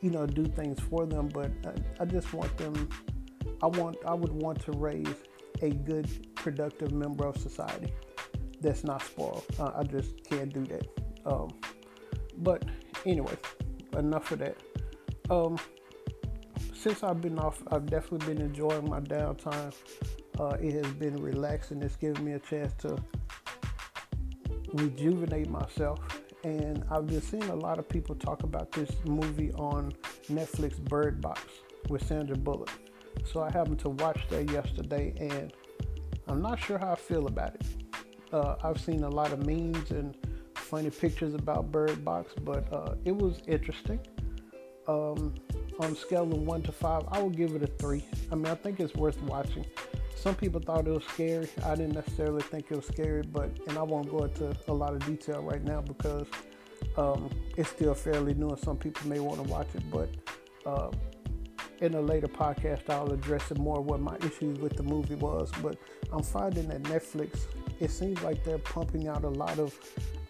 you know, do things for them, but I, I just want them. I want I would want to raise a good, productive member of society that's not spoiled. Uh, I just can't do that. Um, but anyway, enough of that. Um, since I've been off, I've definitely been enjoying my downtime. Uh, it has been relaxing. It's given me a chance to rejuvenate myself. And I've been seeing a lot of people talk about this movie on Netflix, Bird Box, with Sandra Bullock. So I happened to watch that yesterday, and I'm not sure how I feel about it. Uh, I've seen a lot of memes and funny pictures about Bird Box, but uh, it was interesting. Um, on a scale of one to five, I would give it a three. I mean, I think it's worth watching. Some people thought it was scary. I didn't necessarily think it was scary, but and I won't go into a lot of detail right now because um, it's still fairly new, and some people may want to watch it. But uh, in a later podcast, I'll address it more what my issues with the movie was. But I'm finding that Netflix, it seems like they're pumping out a lot of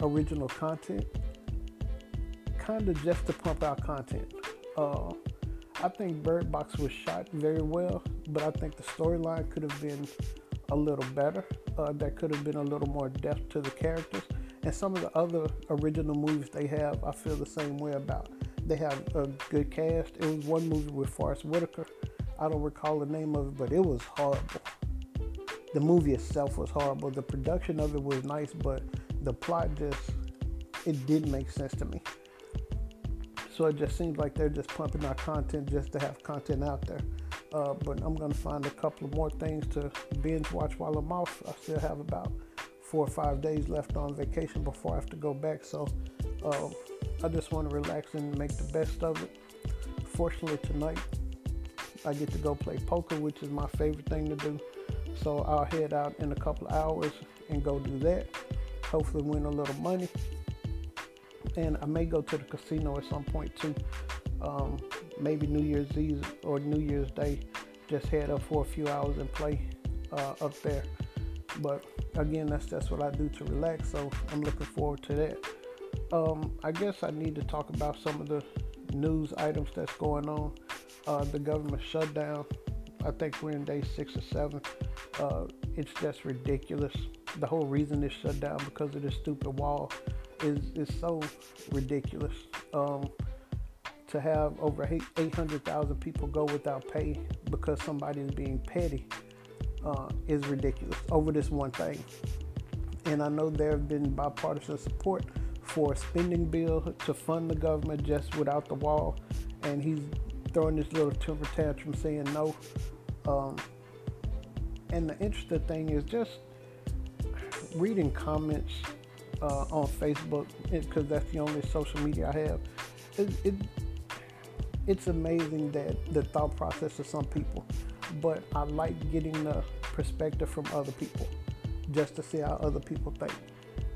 original content, kind of just to pump out content. Uh, I think Bird Box was shot very well, but I think the storyline could have been a little better. Uh, that could have been a little more depth to the characters. And some of the other original movies they have, I feel the same way about. They have a good cast. It was one movie with Forest Whitaker. I don't recall the name of it, but it was horrible. The movie itself was horrible. The production of it was nice, but the plot just it didn't make sense to me. So it just seems like they're just pumping out content just to have content out there. Uh, but I'm gonna find a couple of more things to binge watch while I'm off. I still have about four or five days left on vacation before I have to go back. So uh, I just want to relax and make the best of it. Fortunately, tonight I get to go play poker, which is my favorite thing to do. So I'll head out in a couple of hours and go do that. Hopefully, win a little money. And I may go to the casino at some point too. Um, maybe New Year's Eve or New Year's Day. Just head up for a few hours and play uh, up there. But again, that's just what I do to relax. So I'm looking forward to that. Um, I guess I need to talk about some of the news items that's going on. Uh, the government shutdown. I think we're in day six or seven. Uh, it's just ridiculous. The whole reason it's shut down because of this stupid wall is is so ridiculous. Um, to have over 800,000 people go without pay because somebody is being petty uh, is ridiculous over this one thing. And I know there have been bipartisan support for a spending bill to fund the government just without the wall, and he's throwing this little temper tantrum saying no. Um, and the interesting thing is just reading comments uh, on Facebook because that's the only social media I have. It, it, it's amazing that the thought process of some people, but I like getting the perspective from other people just to see how other people think.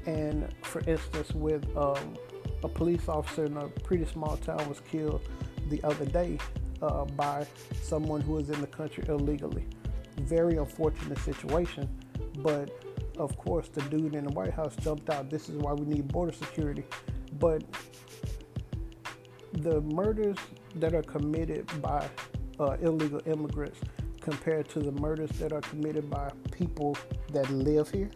And for instance, with um, a police officer in a pretty small town was killed the other day uh, by someone who was in the country illegally. Very unfortunate situation, but of course, the dude in the White House jumped out. This is why we need border security. But the murders that are committed by uh, illegal immigrants compared to the murders that are committed by people that live here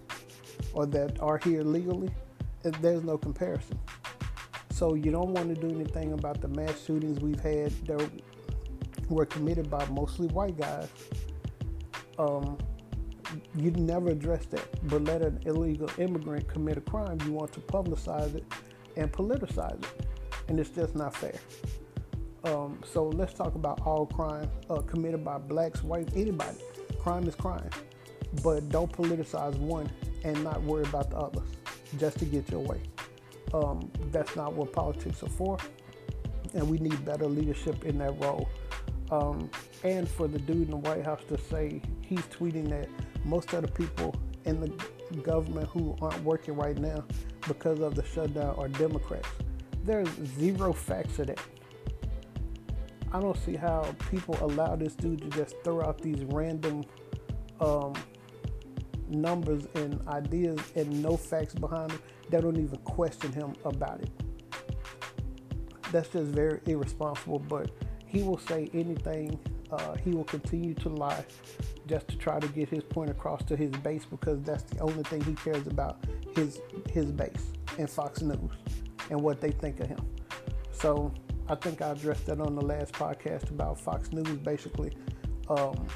or that are here legally, there's no comparison. So you don't want to do anything about the mass shootings we've had that were committed by mostly white guys. Um, you never address that, but let an illegal immigrant commit a crime, you want to publicize it and politicize it, and it's just not fair. Um, so let's talk about all crime uh, committed by blacks, whites, anybody. Crime is crime, but don't politicize one and not worry about the others just to get your way. Um, that's not what politics are for, and we need better leadership in that role. Um, and for the dude in the White House to say he's tweeting that most of the people in the government who aren't working right now because of the shutdown are Democrats. There's zero facts of that. I don't see how people allow this dude to just throw out these random um, numbers and ideas and no facts behind them. They don't even question him about it. That's just very irresponsible. But he will say anything. Uh, he will continue to lie just to try to get his point across to his base because that's the only thing he cares about his his base and Fox News and what they think of him. So I think I addressed that on the last podcast about Fox News basically um,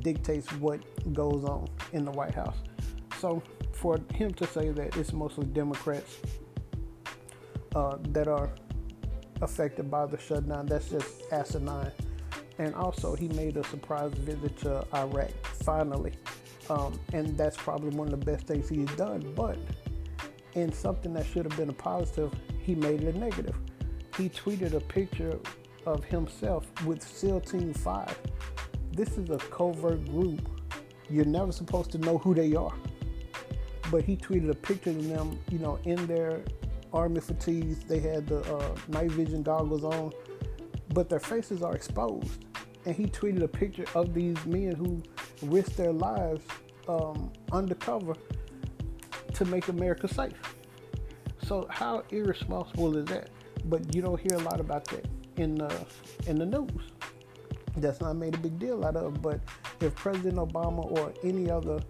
dictates what goes on in the White House. So for him to say that it's mostly Democrats uh, that are affected by the shutdown, that's just asinine. And also, he made a surprise visit to Iraq finally, um, and that's probably one of the best things he's done. But in something that should have been a positive, he made it a negative he tweeted a picture of himself with SEAL Team 5. This is a covert group. You're never supposed to know who they are. But he tweeted a picture of them, you know, in their army fatigues. They had the uh, night vision goggles on, but their faces are exposed. And he tweeted a picture of these men who risked their lives um, undercover to make America safe. So, how irresponsible is that? but you don't hear a lot about that in the in the news. That's not made a big deal out of. But if President Obama or any other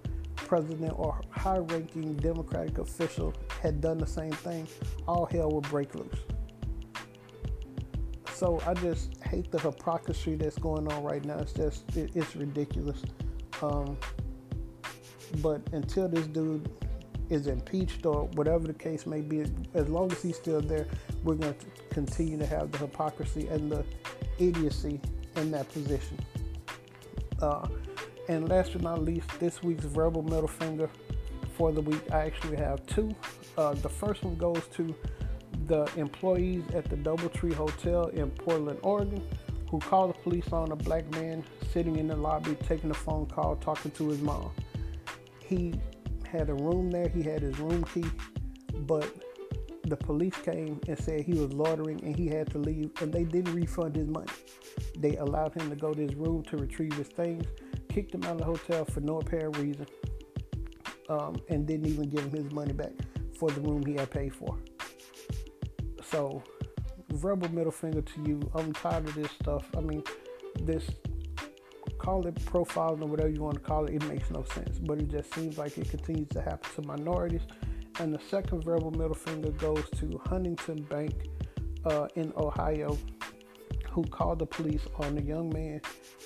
president or high-ranking Democratic official had done the same thing, all hell would break loose. So I just hate the hypocrisy that's going on right now. It's just it, it's ridiculous. Um, but until this dude is impeached or whatever the case may be, as long as he's still there, we're going to continue to have the hypocrisy and the idiocy in that position. Uh, and last but not least, this week's verbal middle finger for the week, I actually have two. Uh, the first one goes to the employees at the Doubletree Hotel in Portland, Oregon, who called the police on a black man sitting in the lobby taking a phone call talking to his mom. He had a room there, he had his room key, but the police came and said he was loitering and he had to leave, and they didn't refund his money. They allowed him to go to his room to retrieve his things, kicked him out of the hotel for no apparent reason, um, and didn't even give him his money back for the room he had paid for. So, verbal middle finger to you. I'm tired of this stuff. I mean, this call it profiling or whatever you want to call it, it makes no sense. But it just seems like it continues to happen to minorities. And the second verbal middle finger goes to Huntington Bank uh, in Ohio, who called the police on the young man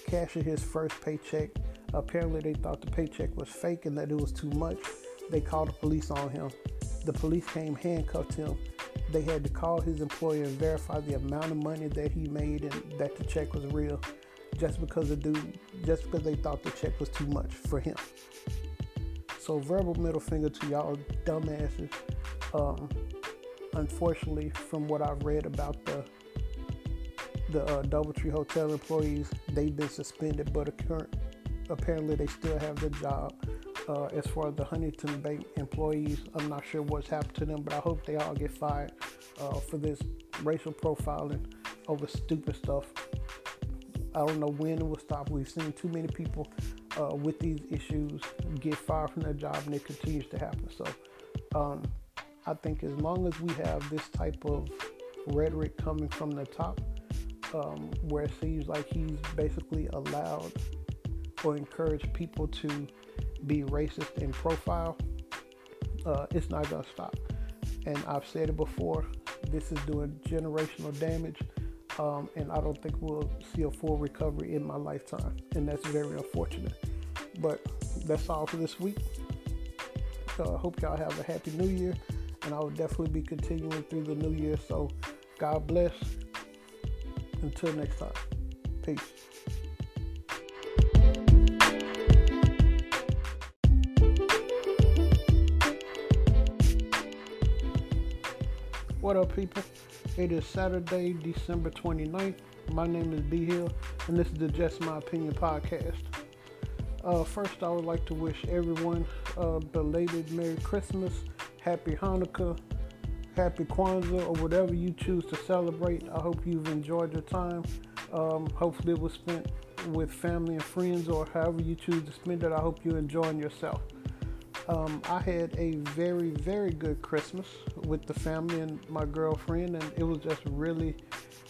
cashing his first paycheck. Apparently, they thought the paycheck was fake and that it was too much. They called the police on him. The police came, handcuffed him. They had to call his employer and verify the amount of money that he made and that the check was real just because the dude, just because they thought the check was too much for him. So verbal middle finger to y'all dumbasses. Um, unfortunately, from what I've read about the the uh, DoubleTree Hotel employees, they've been suspended, but apparently they still have their job. Uh, as far as the Huntington Bank employees, I'm not sure what's happened to them, but I hope they all get fired uh, for this racial profiling over stupid stuff. I don't know when it will stop. We've seen too many people uh, with these issues get fired from their job and it continues to happen. So um, I think as long as we have this type of rhetoric coming from the top, um, where it seems like he's basically allowed or encouraged people to be racist in profile, uh, it's not going to stop. And I've said it before, this is doing generational damage. Um, and I don't think we'll see a full recovery in my lifetime, and that's very unfortunate. But that's all for this week. So I hope y'all have a happy new year, and I will definitely be continuing through the new year. So, God bless. Until next time, peace. What up, people? It is Saturday, December 29th. My name is B Hill, and this is the Just My Opinion podcast. Uh, first, I would like to wish everyone a belated Merry Christmas, Happy Hanukkah, Happy Kwanzaa, or whatever you choose to celebrate. I hope you've enjoyed your time. Um, hopefully, it was spent with family and friends, or however you choose to spend it. I hope you're enjoying yourself. Um, I had a very, very good Christmas with the family and my girlfriend, and it was just really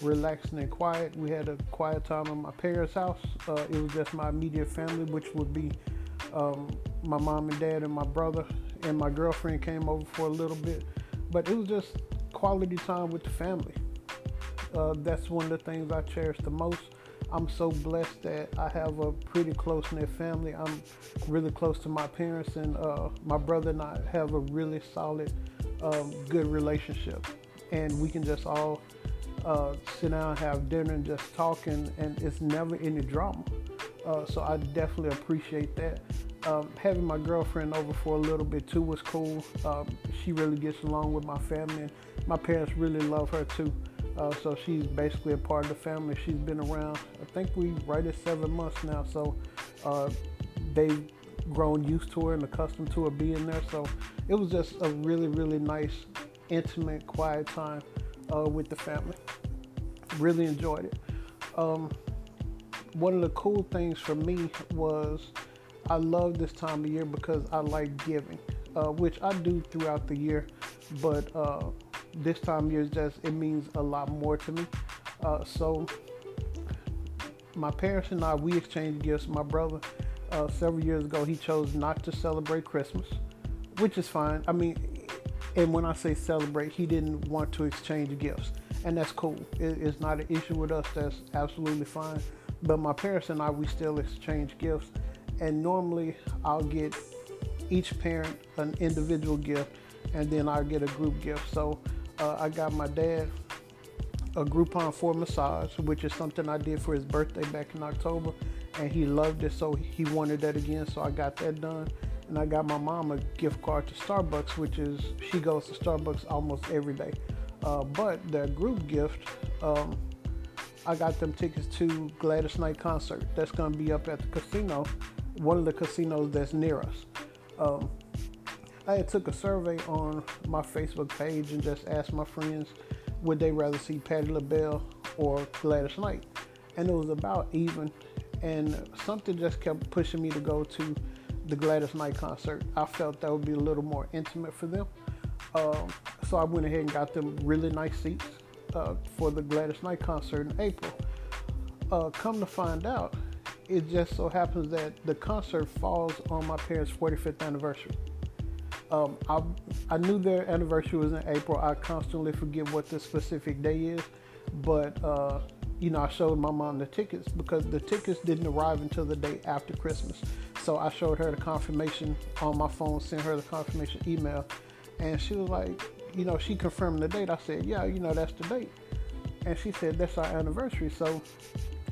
relaxing and quiet. We had a quiet time in my parents' house. Uh, it was just my immediate family, which would be um, my mom and dad and my brother, and my girlfriend came over for a little bit. But it was just quality time with the family. Uh, that's one of the things I cherish the most. I'm so blessed that I have a pretty close knit family. I'm really close to my parents, and uh, my brother and I have a really solid, um, good relationship. And we can just all uh, sit down, have dinner, and just talk, and, and it's never any drama. Uh, so I definitely appreciate that. Um, having my girlfriend over for a little bit too was cool. Um, she really gets along with my family, and my parents really love her too. Uh, so she's basically a part of the family. She's been around, I think we right at seven months now. So uh, they've grown used to her and accustomed to her being there. So it was just a really, really nice, intimate, quiet time uh, with the family. Really enjoyed it. Um, one of the cool things for me was I love this time of year because I like giving, uh, which I do throughout the year, but uh, this time of year just it means a lot more to me. Uh, so my parents and I we exchanged gifts. My brother uh, several years ago he chose not to celebrate Christmas, which is fine. I mean, and when I say celebrate, he didn't want to exchange gifts, and that's cool. It, it's not an issue with us. That's absolutely fine. But my parents and I we still exchange gifts, and normally I'll get each parent an individual gift, and then I'll get a group gift. So uh, I got my dad a Groupon for massage, which is something I did for his birthday back in October, and he loved it, so he wanted that again. So I got that done, and I got my mom a gift card to Starbucks, which is she goes to Starbucks almost every day. Uh, but their group gift, um, I got them tickets to Gladys Knight concert. That's going to be up at the casino, one of the casinos that's near us. Um, I took a survey on my Facebook page and just asked my friends would they rather see Patti LaBelle or Gladys Knight, and it was about even. And something just kept pushing me to go to the Gladys Knight concert. I felt that would be a little more intimate for them, um, so I went ahead and got them really nice seats uh, for the Gladys Knight concert in April. Uh, come to find out, it just so happens that the concert falls on my parents' 45th anniversary. Um, I, I knew their anniversary was in April. I constantly forget what the specific day is, but uh, you know, I showed my mom the tickets because the tickets didn't arrive until the day after Christmas. So I showed her the confirmation on my phone, sent her the confirmation email, and she was like, you know, she confirmed the date. I said, yeah, you know, that's the date, and she said that's our anniversary. So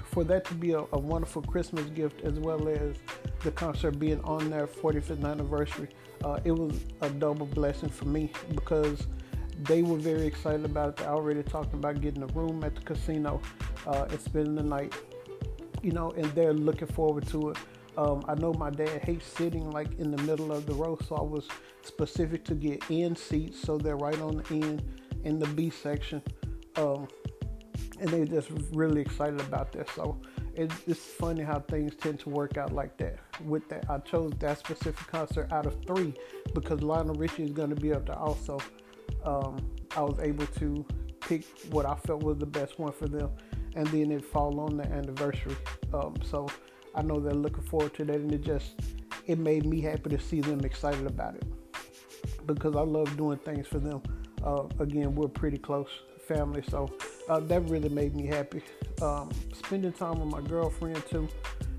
for that to be a, a wonderful Christmas gift as well as the concert being on their 45th anniversary, uh, it was a double blessing for me because they were very excited about it. They already talking about getting a room at the casino uh, and spending the night, you know, and they're looking forward to it. Um, I know my dad hates sitting like in the middle of the row, so I was specific to get end seats so they're right on the end in the B section. Um, and they're just really excited about this. So it, it's funny how things tend to work out like that. With that, I chose that specific concert out of three because Lionel Richie is going to be up there also. Um, I was able to pick what I felt was the best one for them, and then it fall on the anniversary. Um, so I know they're looking forward to that, and it just it made me happy to see them excited about it because I love doing things for them. Uh, again, we're pretty close family, so uh, that really made me happy. Um, spending time with my girlfriend too.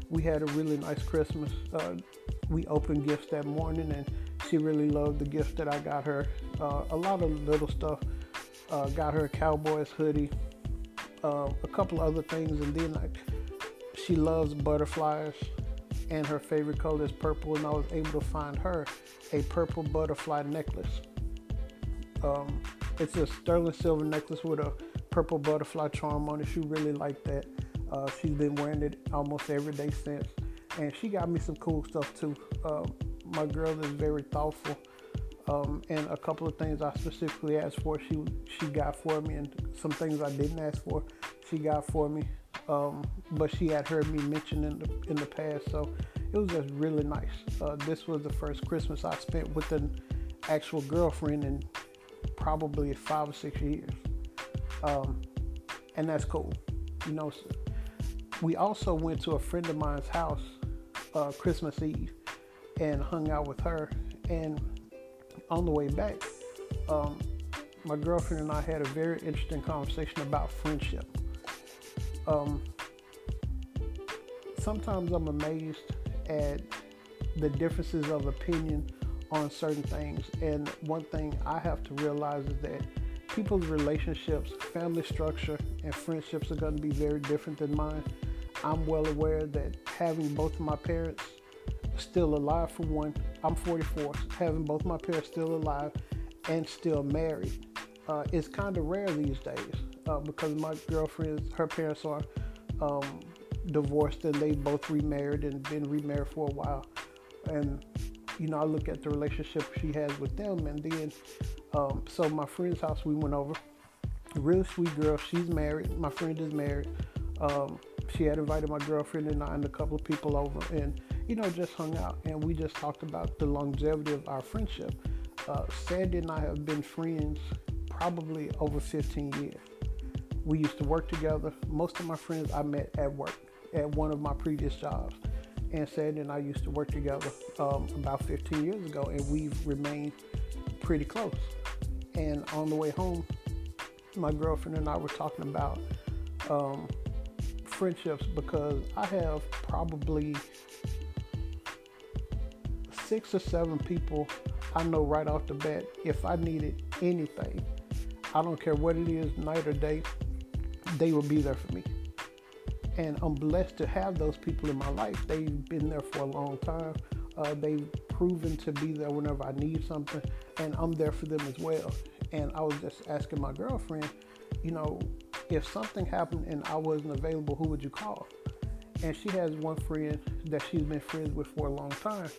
We had a really nice Christmas. Uh, we opened gifts that morning, and she really loved the gift that I got her. Uh, a lot of little stuff. Uh, got her a Cowboys hoodie, uh, a couple other things, and then like she loves butterflies, and her favorite color is purple. And I was able to find her a purple butterfly necklace. Um, it's a sterling silver necklace with a purple butterfly charm on it. She really liked that. Uh, she's been wearing it almost every day since, and she got me some cool stuff too. Uh, my girl is very thoughtful, um, and a couple of things I specifically asked for, she she got for me, and some things I didn't ask for, she got for me. Um, but she had heard me mention in the in the past, so it was just really nice. Uh, this was the first Christmas I spent with an actual girlfriend in probably five or six years, um, and that's cool. You know, we also went to a friend of mine's house uh, Christmas Eve and hung out with her. And on the way back, um, my girlfriend and I had a very interesting conversation about friendship. Um, sometimes I'm amazed at the differences of opinion on certain things. And one thing I have to realize is that people's relationships, family structure, and friendships are going to be very different than mine. I'm well aware that having both of my parents still alive, for one, I'm 44, having both my parents still alive and still married uh, is kind of rare these days uh, because my girlfriend's, her parents are um, divorced and they both remarried and been remarried for a while. And you know, I look at the relationship she has with them, and then, um, so my friend's house, we went over. Really sweet girl. She's married. My friend is married. Um, she had invited my girlfriend and I and a couple of people over, and you know, just hung out, and we just talked about the longevity of our friendship. Uh, Sandy and I have been friends probably over 15 years. We used to work together. Most of my friends I met at work at one of my previous jobs and Sandy and I used to work together um, about 15 years ago, and we've remained pretty close. And on the way home, my girlfriend and I were talking about um, friendships because I have probably six or seven people I know right off the bat. If I needed anything, I don't care what it is, night or day, they will be there for me and I'm blessed to have those people in my life. They've been there for a long time. Uh, they've proven to be there whenever I need something, and I'm there for them as well. And I was just asking my girlfriend, you know, if something happened and I wasn't available, who would you call? And she has one friend that she's been friends with for a long time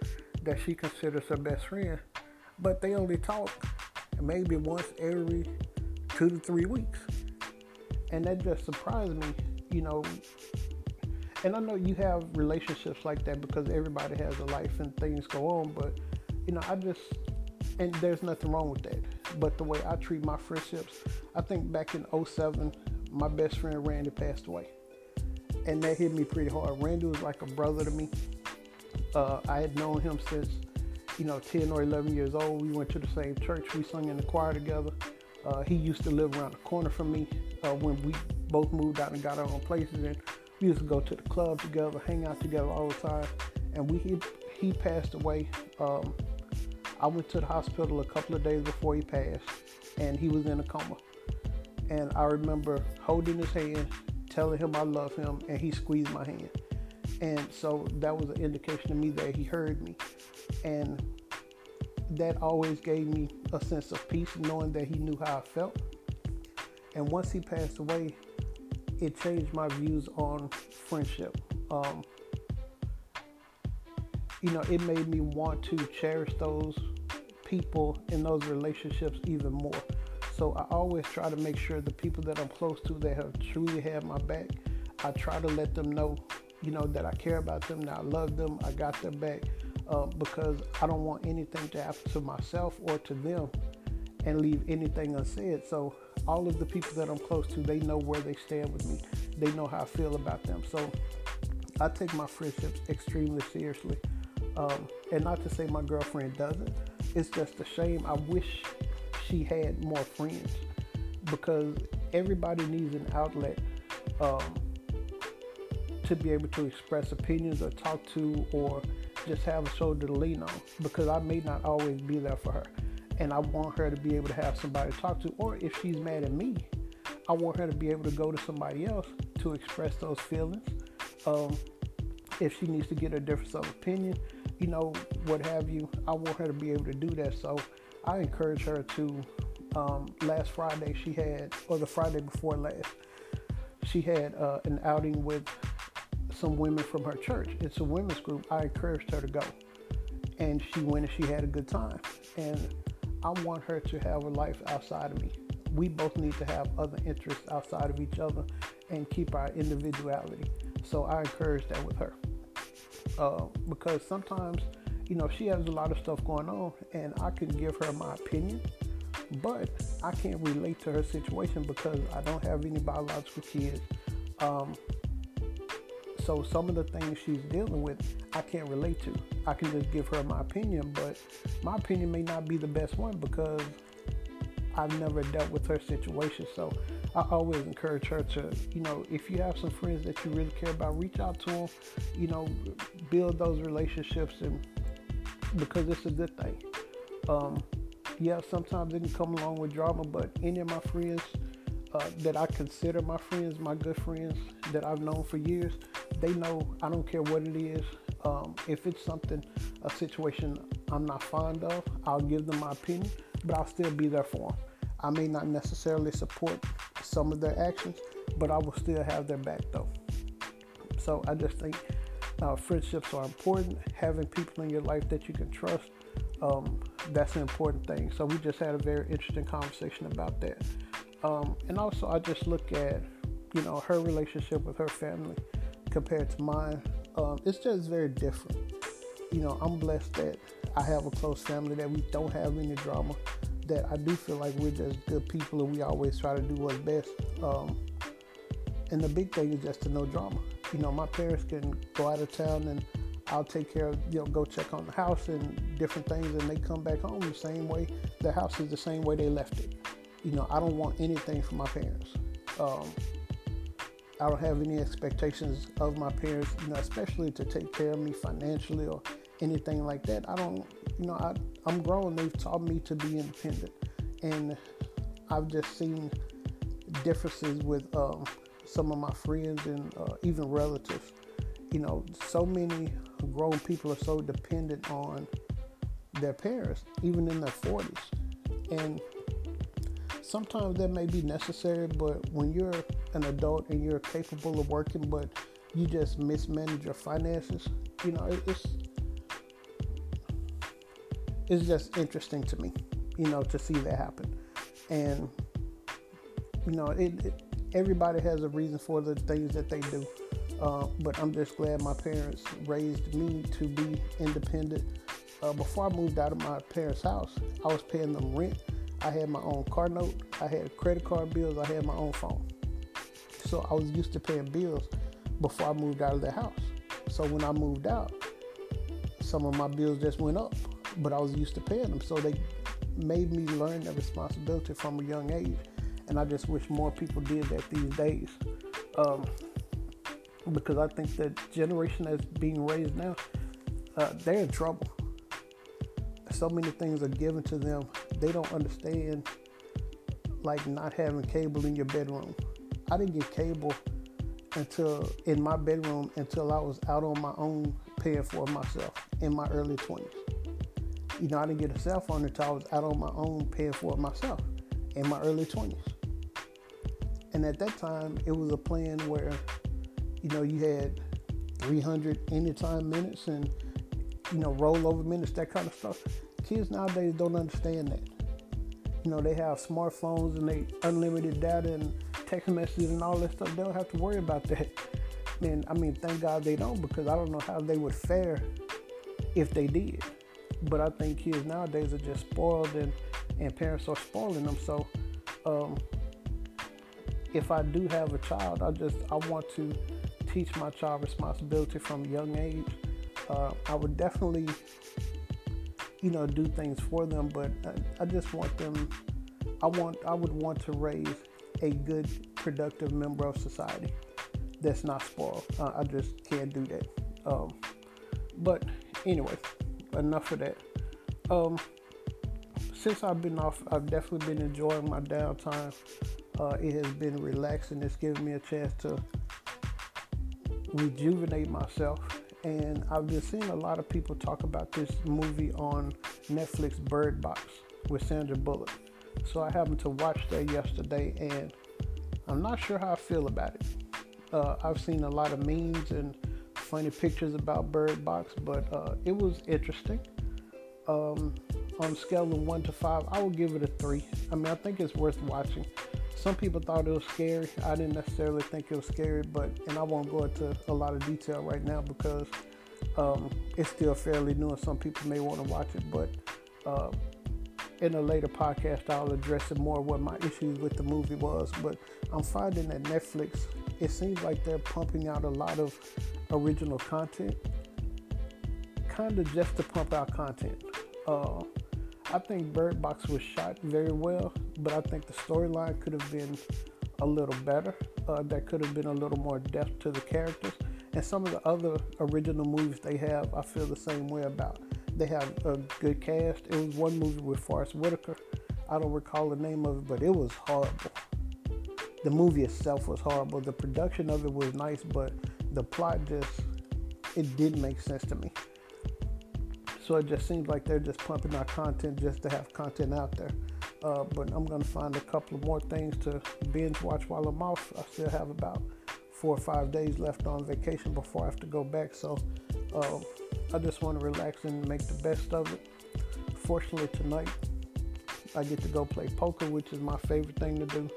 that she considers her best friend, but they only talk maybe once every two to three weeks. And that just surprised me you know, and I know you have relationships like that because everybody has a life and things go on, but you know, I just and there's nothing wrong with that. But the way I treat my friendships, I think back in 07, my best friend Randy passed away. And that hit me pretty hard. Randy was like a brother to me. Uh, I had known him since, you know, 10 or 11 years old. We went to the same church. We sung in the choir together. Uh, he used to live around the corner from me uh, when we both moved out and got our own places. And we used to go to the club together, hang out together all the time. And we he, he passed away. Um, I went to the hospital a couple of days before he passed, and he was in a coma. And I remember holding his hand, telling him I love him, and he squeezed my hand. And so that was an indication to me that he heard me. And that always gave me a sense of peace, knowing that he knew how I felt. And once he passed away, it changed my views on friendship. Um, you know, it made me want to cherish those people in those relationships even more. So I always try to make sure the people that I'm close to that have truly had my back, I try to let them know, you know, that I care about them, that I love them, I got their back, uh, because I don't want anything to happen to myself or to them and leave anything unsaid. So all of the people that I'm close to, they know where they stand with me. They know how I feel about them. So I take my friendships extremely seriously. Um, and not to say my girlfriend doesn't. It's just a shame. I wish she had more friends because everybody needs an outlet um, to be able to express opinions or talk to or just have a shoulder to lean on because I may not always be there for her. And I want her to be able to have somebody to talk to. Or if she's mad at me, I want her to be able to go to somebody else to express those feelings. Um, if she needs to get a difference of opinion, you know, what have you, I want her to be able to do that. So I encourage her to. Um, last Friday, she had, or the Friday before last, she had uh, an outing with some women from her church. It's a women's group. I encouraged her to go. And she went and she had a good time. And I want her to have a life outside of me. We both need to have other interests outside of each other and keep our individuality. So I encourage that with her. Uh, because sometimes, you know, she has a lot of stuff going on and I can give her my opinion, but I can't relate to her situation because I don't have any biological kids. Um, so some of the things she's dealing with, I can't relate to. I can just give her my opinion, but my opinion may not be the best one because I've never dealt with her situation. So I always encourage her to, you know, if you have some friends that you really care about, reach out to them, you know, build those relationships and because it's a good thing. Um, yeah, sometimes it can come along with drama, but any of my friends uh, that I consider my friends, my good friends that I've known for years, they know I don't care what it is. Um, if it's something, a situation I'm not fond of, I'll give them my opinion, but I'll still be there for them. I may not necessarily support some of their actions, but I will still have their back though. So I just think uh, friendships are important. Having people in your life that you can trust, um, that's an important thing. So we just had a very interesting conversation about that. Um, and also, I just look at, you know, her relationship with her family compared to mine, um, it's just very different. You know, I'm blessed that I have a close family, that we don't have any drama, that I do feel like we're just good people and we always try to do what's best. Um, and the big thing is just to no drama. You know, my parents can go out of town and I'll take care of, you know, go check on the house and different things, and they come back home the same way. The house is the same way they left it. You know, I don't want anything from my parents. Um, I don't have any expectations of my parents, you know, especially to take care of me financially or anything like that. I don't, you know, I, I'm grown. They've taught me to be independent, and I've just seen differences with um, some of my friends and uh, even relatives. You know, so many grown people are so dependent on their parents, even in their 40s, and sometimes that may be necessary. But when you're an adult and you're capable of working, but you just mismanage your finances, you know, it's it's just interesting to me, you know, to see that happen. And you know, it, it everybody has a reason for the things that they do. Uh, but I'm just glad my parents raised me to be independent. Uh, before I moved out of my parents' house, I was paying them rent. I had my own car note. I had credit card bills. I had my own phone. So I was used to paying bills before I moved out of the house. So when I moved out, some of my bills just went up, but I was used to paying them. So they made me learn the responsibility from a young age. And I just wish more people did that these days. Um, because I think the generation that's being raised now, uh, they're in trouble. So many things are given to them. They don't understand, like not having cable in your bedroom I didn't get cable until in my bedroom until I was out on my own paying for myself in my early 20s. You know, I didn't get a cell phone until I was out on my own paying for myself in my early 20s. And at that time, it was a plan where, you know, you had 300 anytime minutes and, you know, rollover minutes, that kind of stuff. Kids nowadays don't understand that. You know, they have smartphones and they unlimited data and text messages and all that stuff. They don't have to worry about that. And I mean, thank God they don't because I don't know how they would fare if they did. But I think kids nowadays are just spoiled and, and parents are spoiling them. So um, if I do have a child, I just I want to teach my child responsibility from a young age. Uh, I would definitely, you know, do things for them, but I, I just want them. I want I would want to raise a good, productive member of society that's not spoiled. Uh, I just can't do that. Um, but anyway, enough of that. Um, since I've been off, I've definitely been enjoying my downtime. Uh, it has been relaxing. It's given me a chance to rejuvenate myself. And I've been seeing a lot of people talk about this movie on Netflix, Bird Box, with Sandra Bullock. So I happened to watch that yesterday, and I'm not sure how I feel about it. Uh, I've seen a lot of memes and funny pictures about Bird Box, but uh, it was interesting. Um, on a scale of one to five, I would give it a three. I mean, I think it's worth watching. Some people thought it was scary. I didn't necessarily think it was scary, but and I won't go into a lot of detail right now because um, it's still fairly new, and some people may want to watch it. But uh, in a later podcast, I'll address it more what my issues with the movie was. But I'm finding that Netflix, it seems like they're pumping out a lot of original content, kind of just to pump out content. Uh, I think Bird Box was shot very well, but I think the storyline could have been a little better. Uh, that could have been a little more depth to the characters. And some of the other original movies they have, I feel the same way about. They have a good cast. It was one movie with Forest Whitaker. I don't recall the name of it, but it was horrible. The movie itself was horrible. The production of it was nice, but the plot just it didn't make sense to me. So it just seems like they're just pumping out content just to have content out there. Uh, but I'm to find a couple of more things to binge watch while I'm off. I still have about four or five days left on vacation before I have to go back. So uh, I just want to relax and make the best of it. Fortunately, tonight I get to go play poker, which is my favorite thing to do.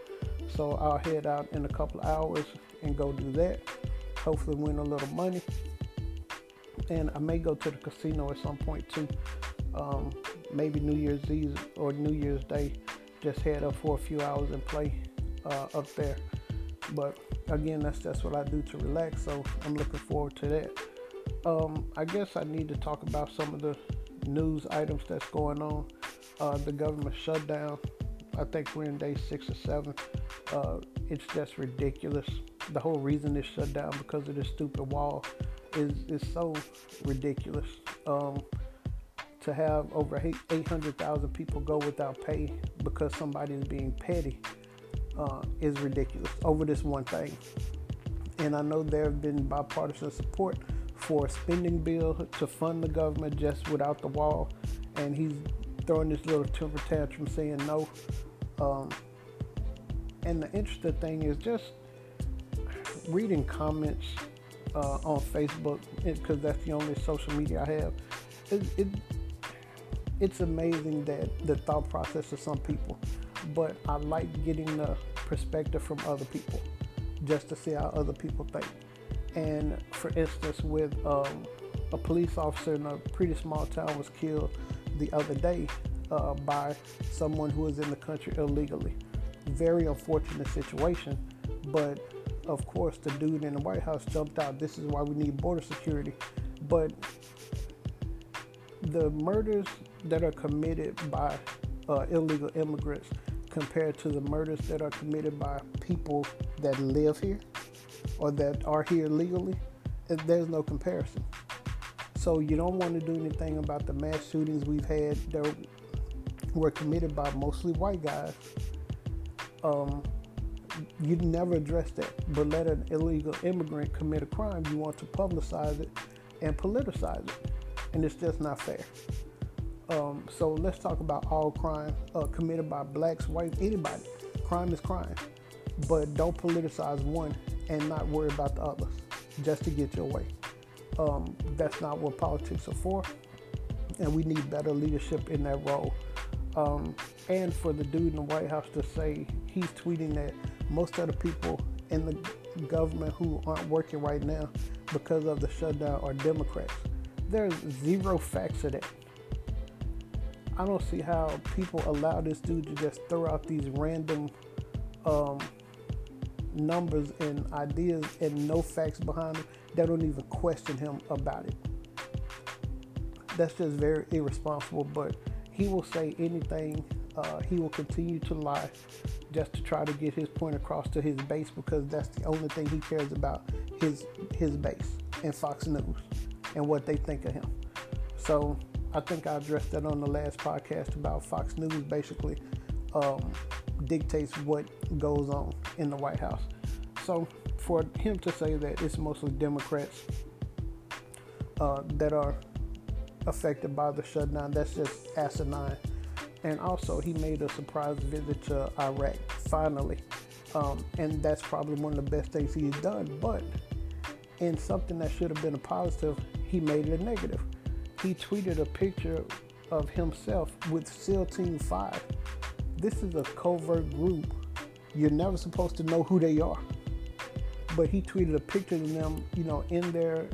So I'll head out in a couple of hours and go do that. Hopefully, win a little money and I may go to the casino at some point too. Um, maybe New Year's Eve or New Year's Day, just head up for a few hours and play uh, up there. But again, that's just what I do to relax. So I'm looking forward to that. Um, I guess I need to talk about some of the news items that's going on. Uh, the government shutdown. I think we're in day six or seven. Uh, it's just ridiculous. The whole reason it's shut down because of this stupid wall is is so ridiculous. Um, to have over 800,000 people go without pay because somebody is being petty uh, is ridiculous over this one thing. And I know there have been bipartisan support for a spending bill to fund the government just without the wall. And he's throwing this little temper tantrum saying no. Um, and the interesting thing is just reading comments uh, on Facebook because that's the only social media I have. It, it, it's amazing that the thought process of some people, but I like getting the perspective from other people just to see how other people think. And for instance, with um, a police officer in a pretty small town was killed the other day uh, by someone who was in the country illegally. Very unfortunate situation, but of course, the dude in the White House jumped out. This is why we need border security. But the murders that are committed by uh, illegal immigrants compared to the murders that are committed by people that live here or that are here legally, there's no comparison. So you don't want to do anything about the mass shootings we've had that were committed by mostly white guys. Um, you never address that, but let an illegal immigrant commit a crime, you want to publicize it and politicize it, and it's just not fair. Um, so let's talk about all crime uh, committed by blacks, whites, anybody. Crime is crime, but don't politicize one and not worry about the others just to get your way. Um, that's not what politics are for, and we need better leadership in that role. Um, and for the dude in the White House to say he's tweeting that most of the people in the government who aren't working right now because of the shutdown are Democrats. There's zero facts of that. I don't see how people allow this dude to just throw out these random um, numbers and ideas and no facts behind them. They don't even question him about it. That's just very irresponsible. But he will say anything. Uh, he will continue to lie just to try to get his point across to his base because that's the only thing he cares about his his base and Fox News and what they think of him. So I think I addressed that on the last podcast about Fox News basically um, dictates what goes on in the White House. So for him to say that it's mostly Democrats uh, that are affected by the shutdown, that's just asinine. And also, he made a surprise visit to Iraq finally, um, and that's probably one of the best things he's done. But in something that should have been a positive, he made it a negative he tweeted a picture of himself with SEAL Team 5. This is a covert group. You're never supposed to know who they are. But he tweeted a picture of them, you know, in their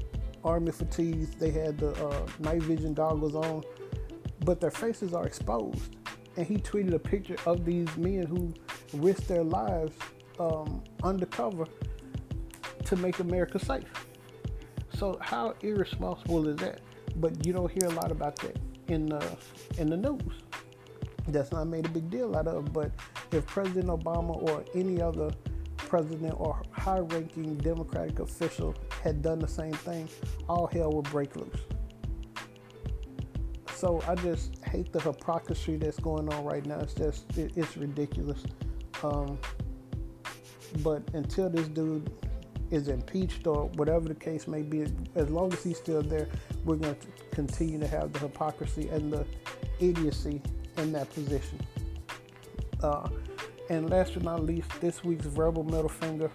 army fatigues. They had the uh, night vision goggles on, but their faces are exposed. And he tweeted a picture of these men who risked their lives um, undercover to make America safe. So, how irresponsible is that? but you don't hear a lot about that in the in the news. That's not made a big deal out of. But if President Obama or any other president or high-ranking Democratic official had done the same thing, all hell would break loose. So I just hate the hypocrisy that's going on right now. It's just it, it's ridiculous. Um, but until this dude is impeached or whatever the case may be, as long as he's still there, we're going to continue to have the hypocrisy and the idiocy in that position. Uh, and last but not least, this week's verbal middle finger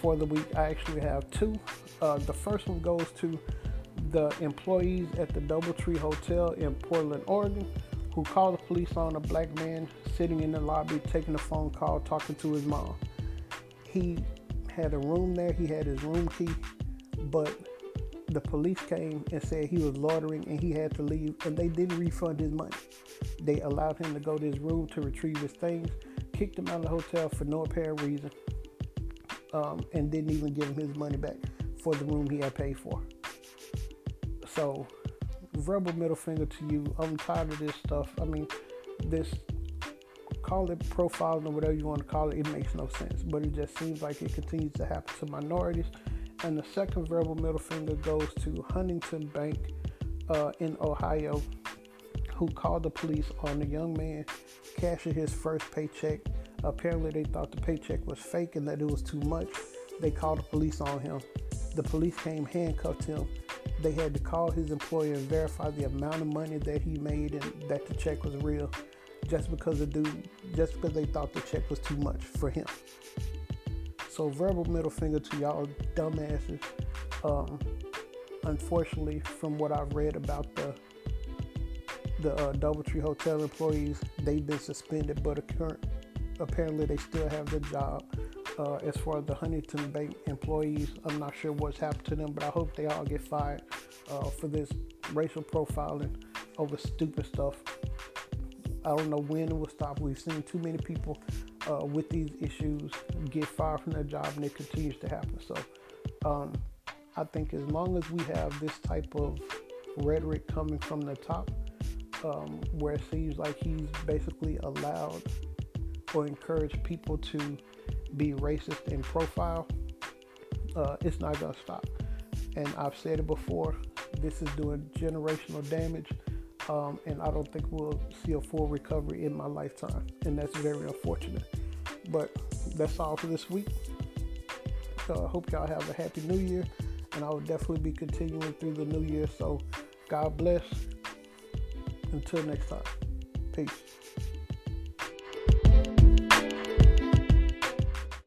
for the week, I actually have two. Uh, the first one goes to the employees at the Doubletree Hotel in Portland, Oregon, who called the police on a black man sitting in the lobby taking a phone call talking to his mom. He had a room there, he had his room key, but the police came and said he was loitering and he had to leave, and they didn't refund his money. They allowed him to go to his room to retrieve his things, kicked him out of the hotel for no apparent reason, um, and didn't even give him his money back for the room he had paid for. So, verbal middle finger to you. I'm tired of this stuff. I mean, this call it profiling or whatever you want to call it, it makes no sense. But it just seems like it continues to happen to minorities. And the second verbal middle finger goes to Huntington Bank uh, in Ohio, who called the police on a young man cashing his first paycheck. Apparently, they thought the paycheck was fake and that it was too much. They called the police on him. The police came, handcuffed him. They had to call his employer and verify the amount of money that he made and that the check was real just because the dude, just because they thought the check was too much for him. So verbal middle finger to y'all dumbasses. Um, unfortunately, from what I've read about the the uh, DoubleTree Hotel employees, they've been suspended, but apparently they still have their job. Uh, as far as the Huntington Bank employees, I'm not sure what's happened to them, but I hope they all get fired uh, for this racial profiling over stupid stuff. I don't know when it will stop. We've seen too many people uh, with these issues get fired from their job, and it continues to happen. So, um, I think as long as we have this type of rhetoric coming from the top, um, where it seems like he's basically allowed or encourage people to be racist in profile, uh, it's not going to stop. And I've said it before this is doing generational damage um, and I don't think we'll see a full recovery in my lifetime, and that's very unfortunate. But that's all for this week. So I uh, hope y'all have a happy new year, and I will definitely be continuing through the new year. So, God bless. Until next time, peace.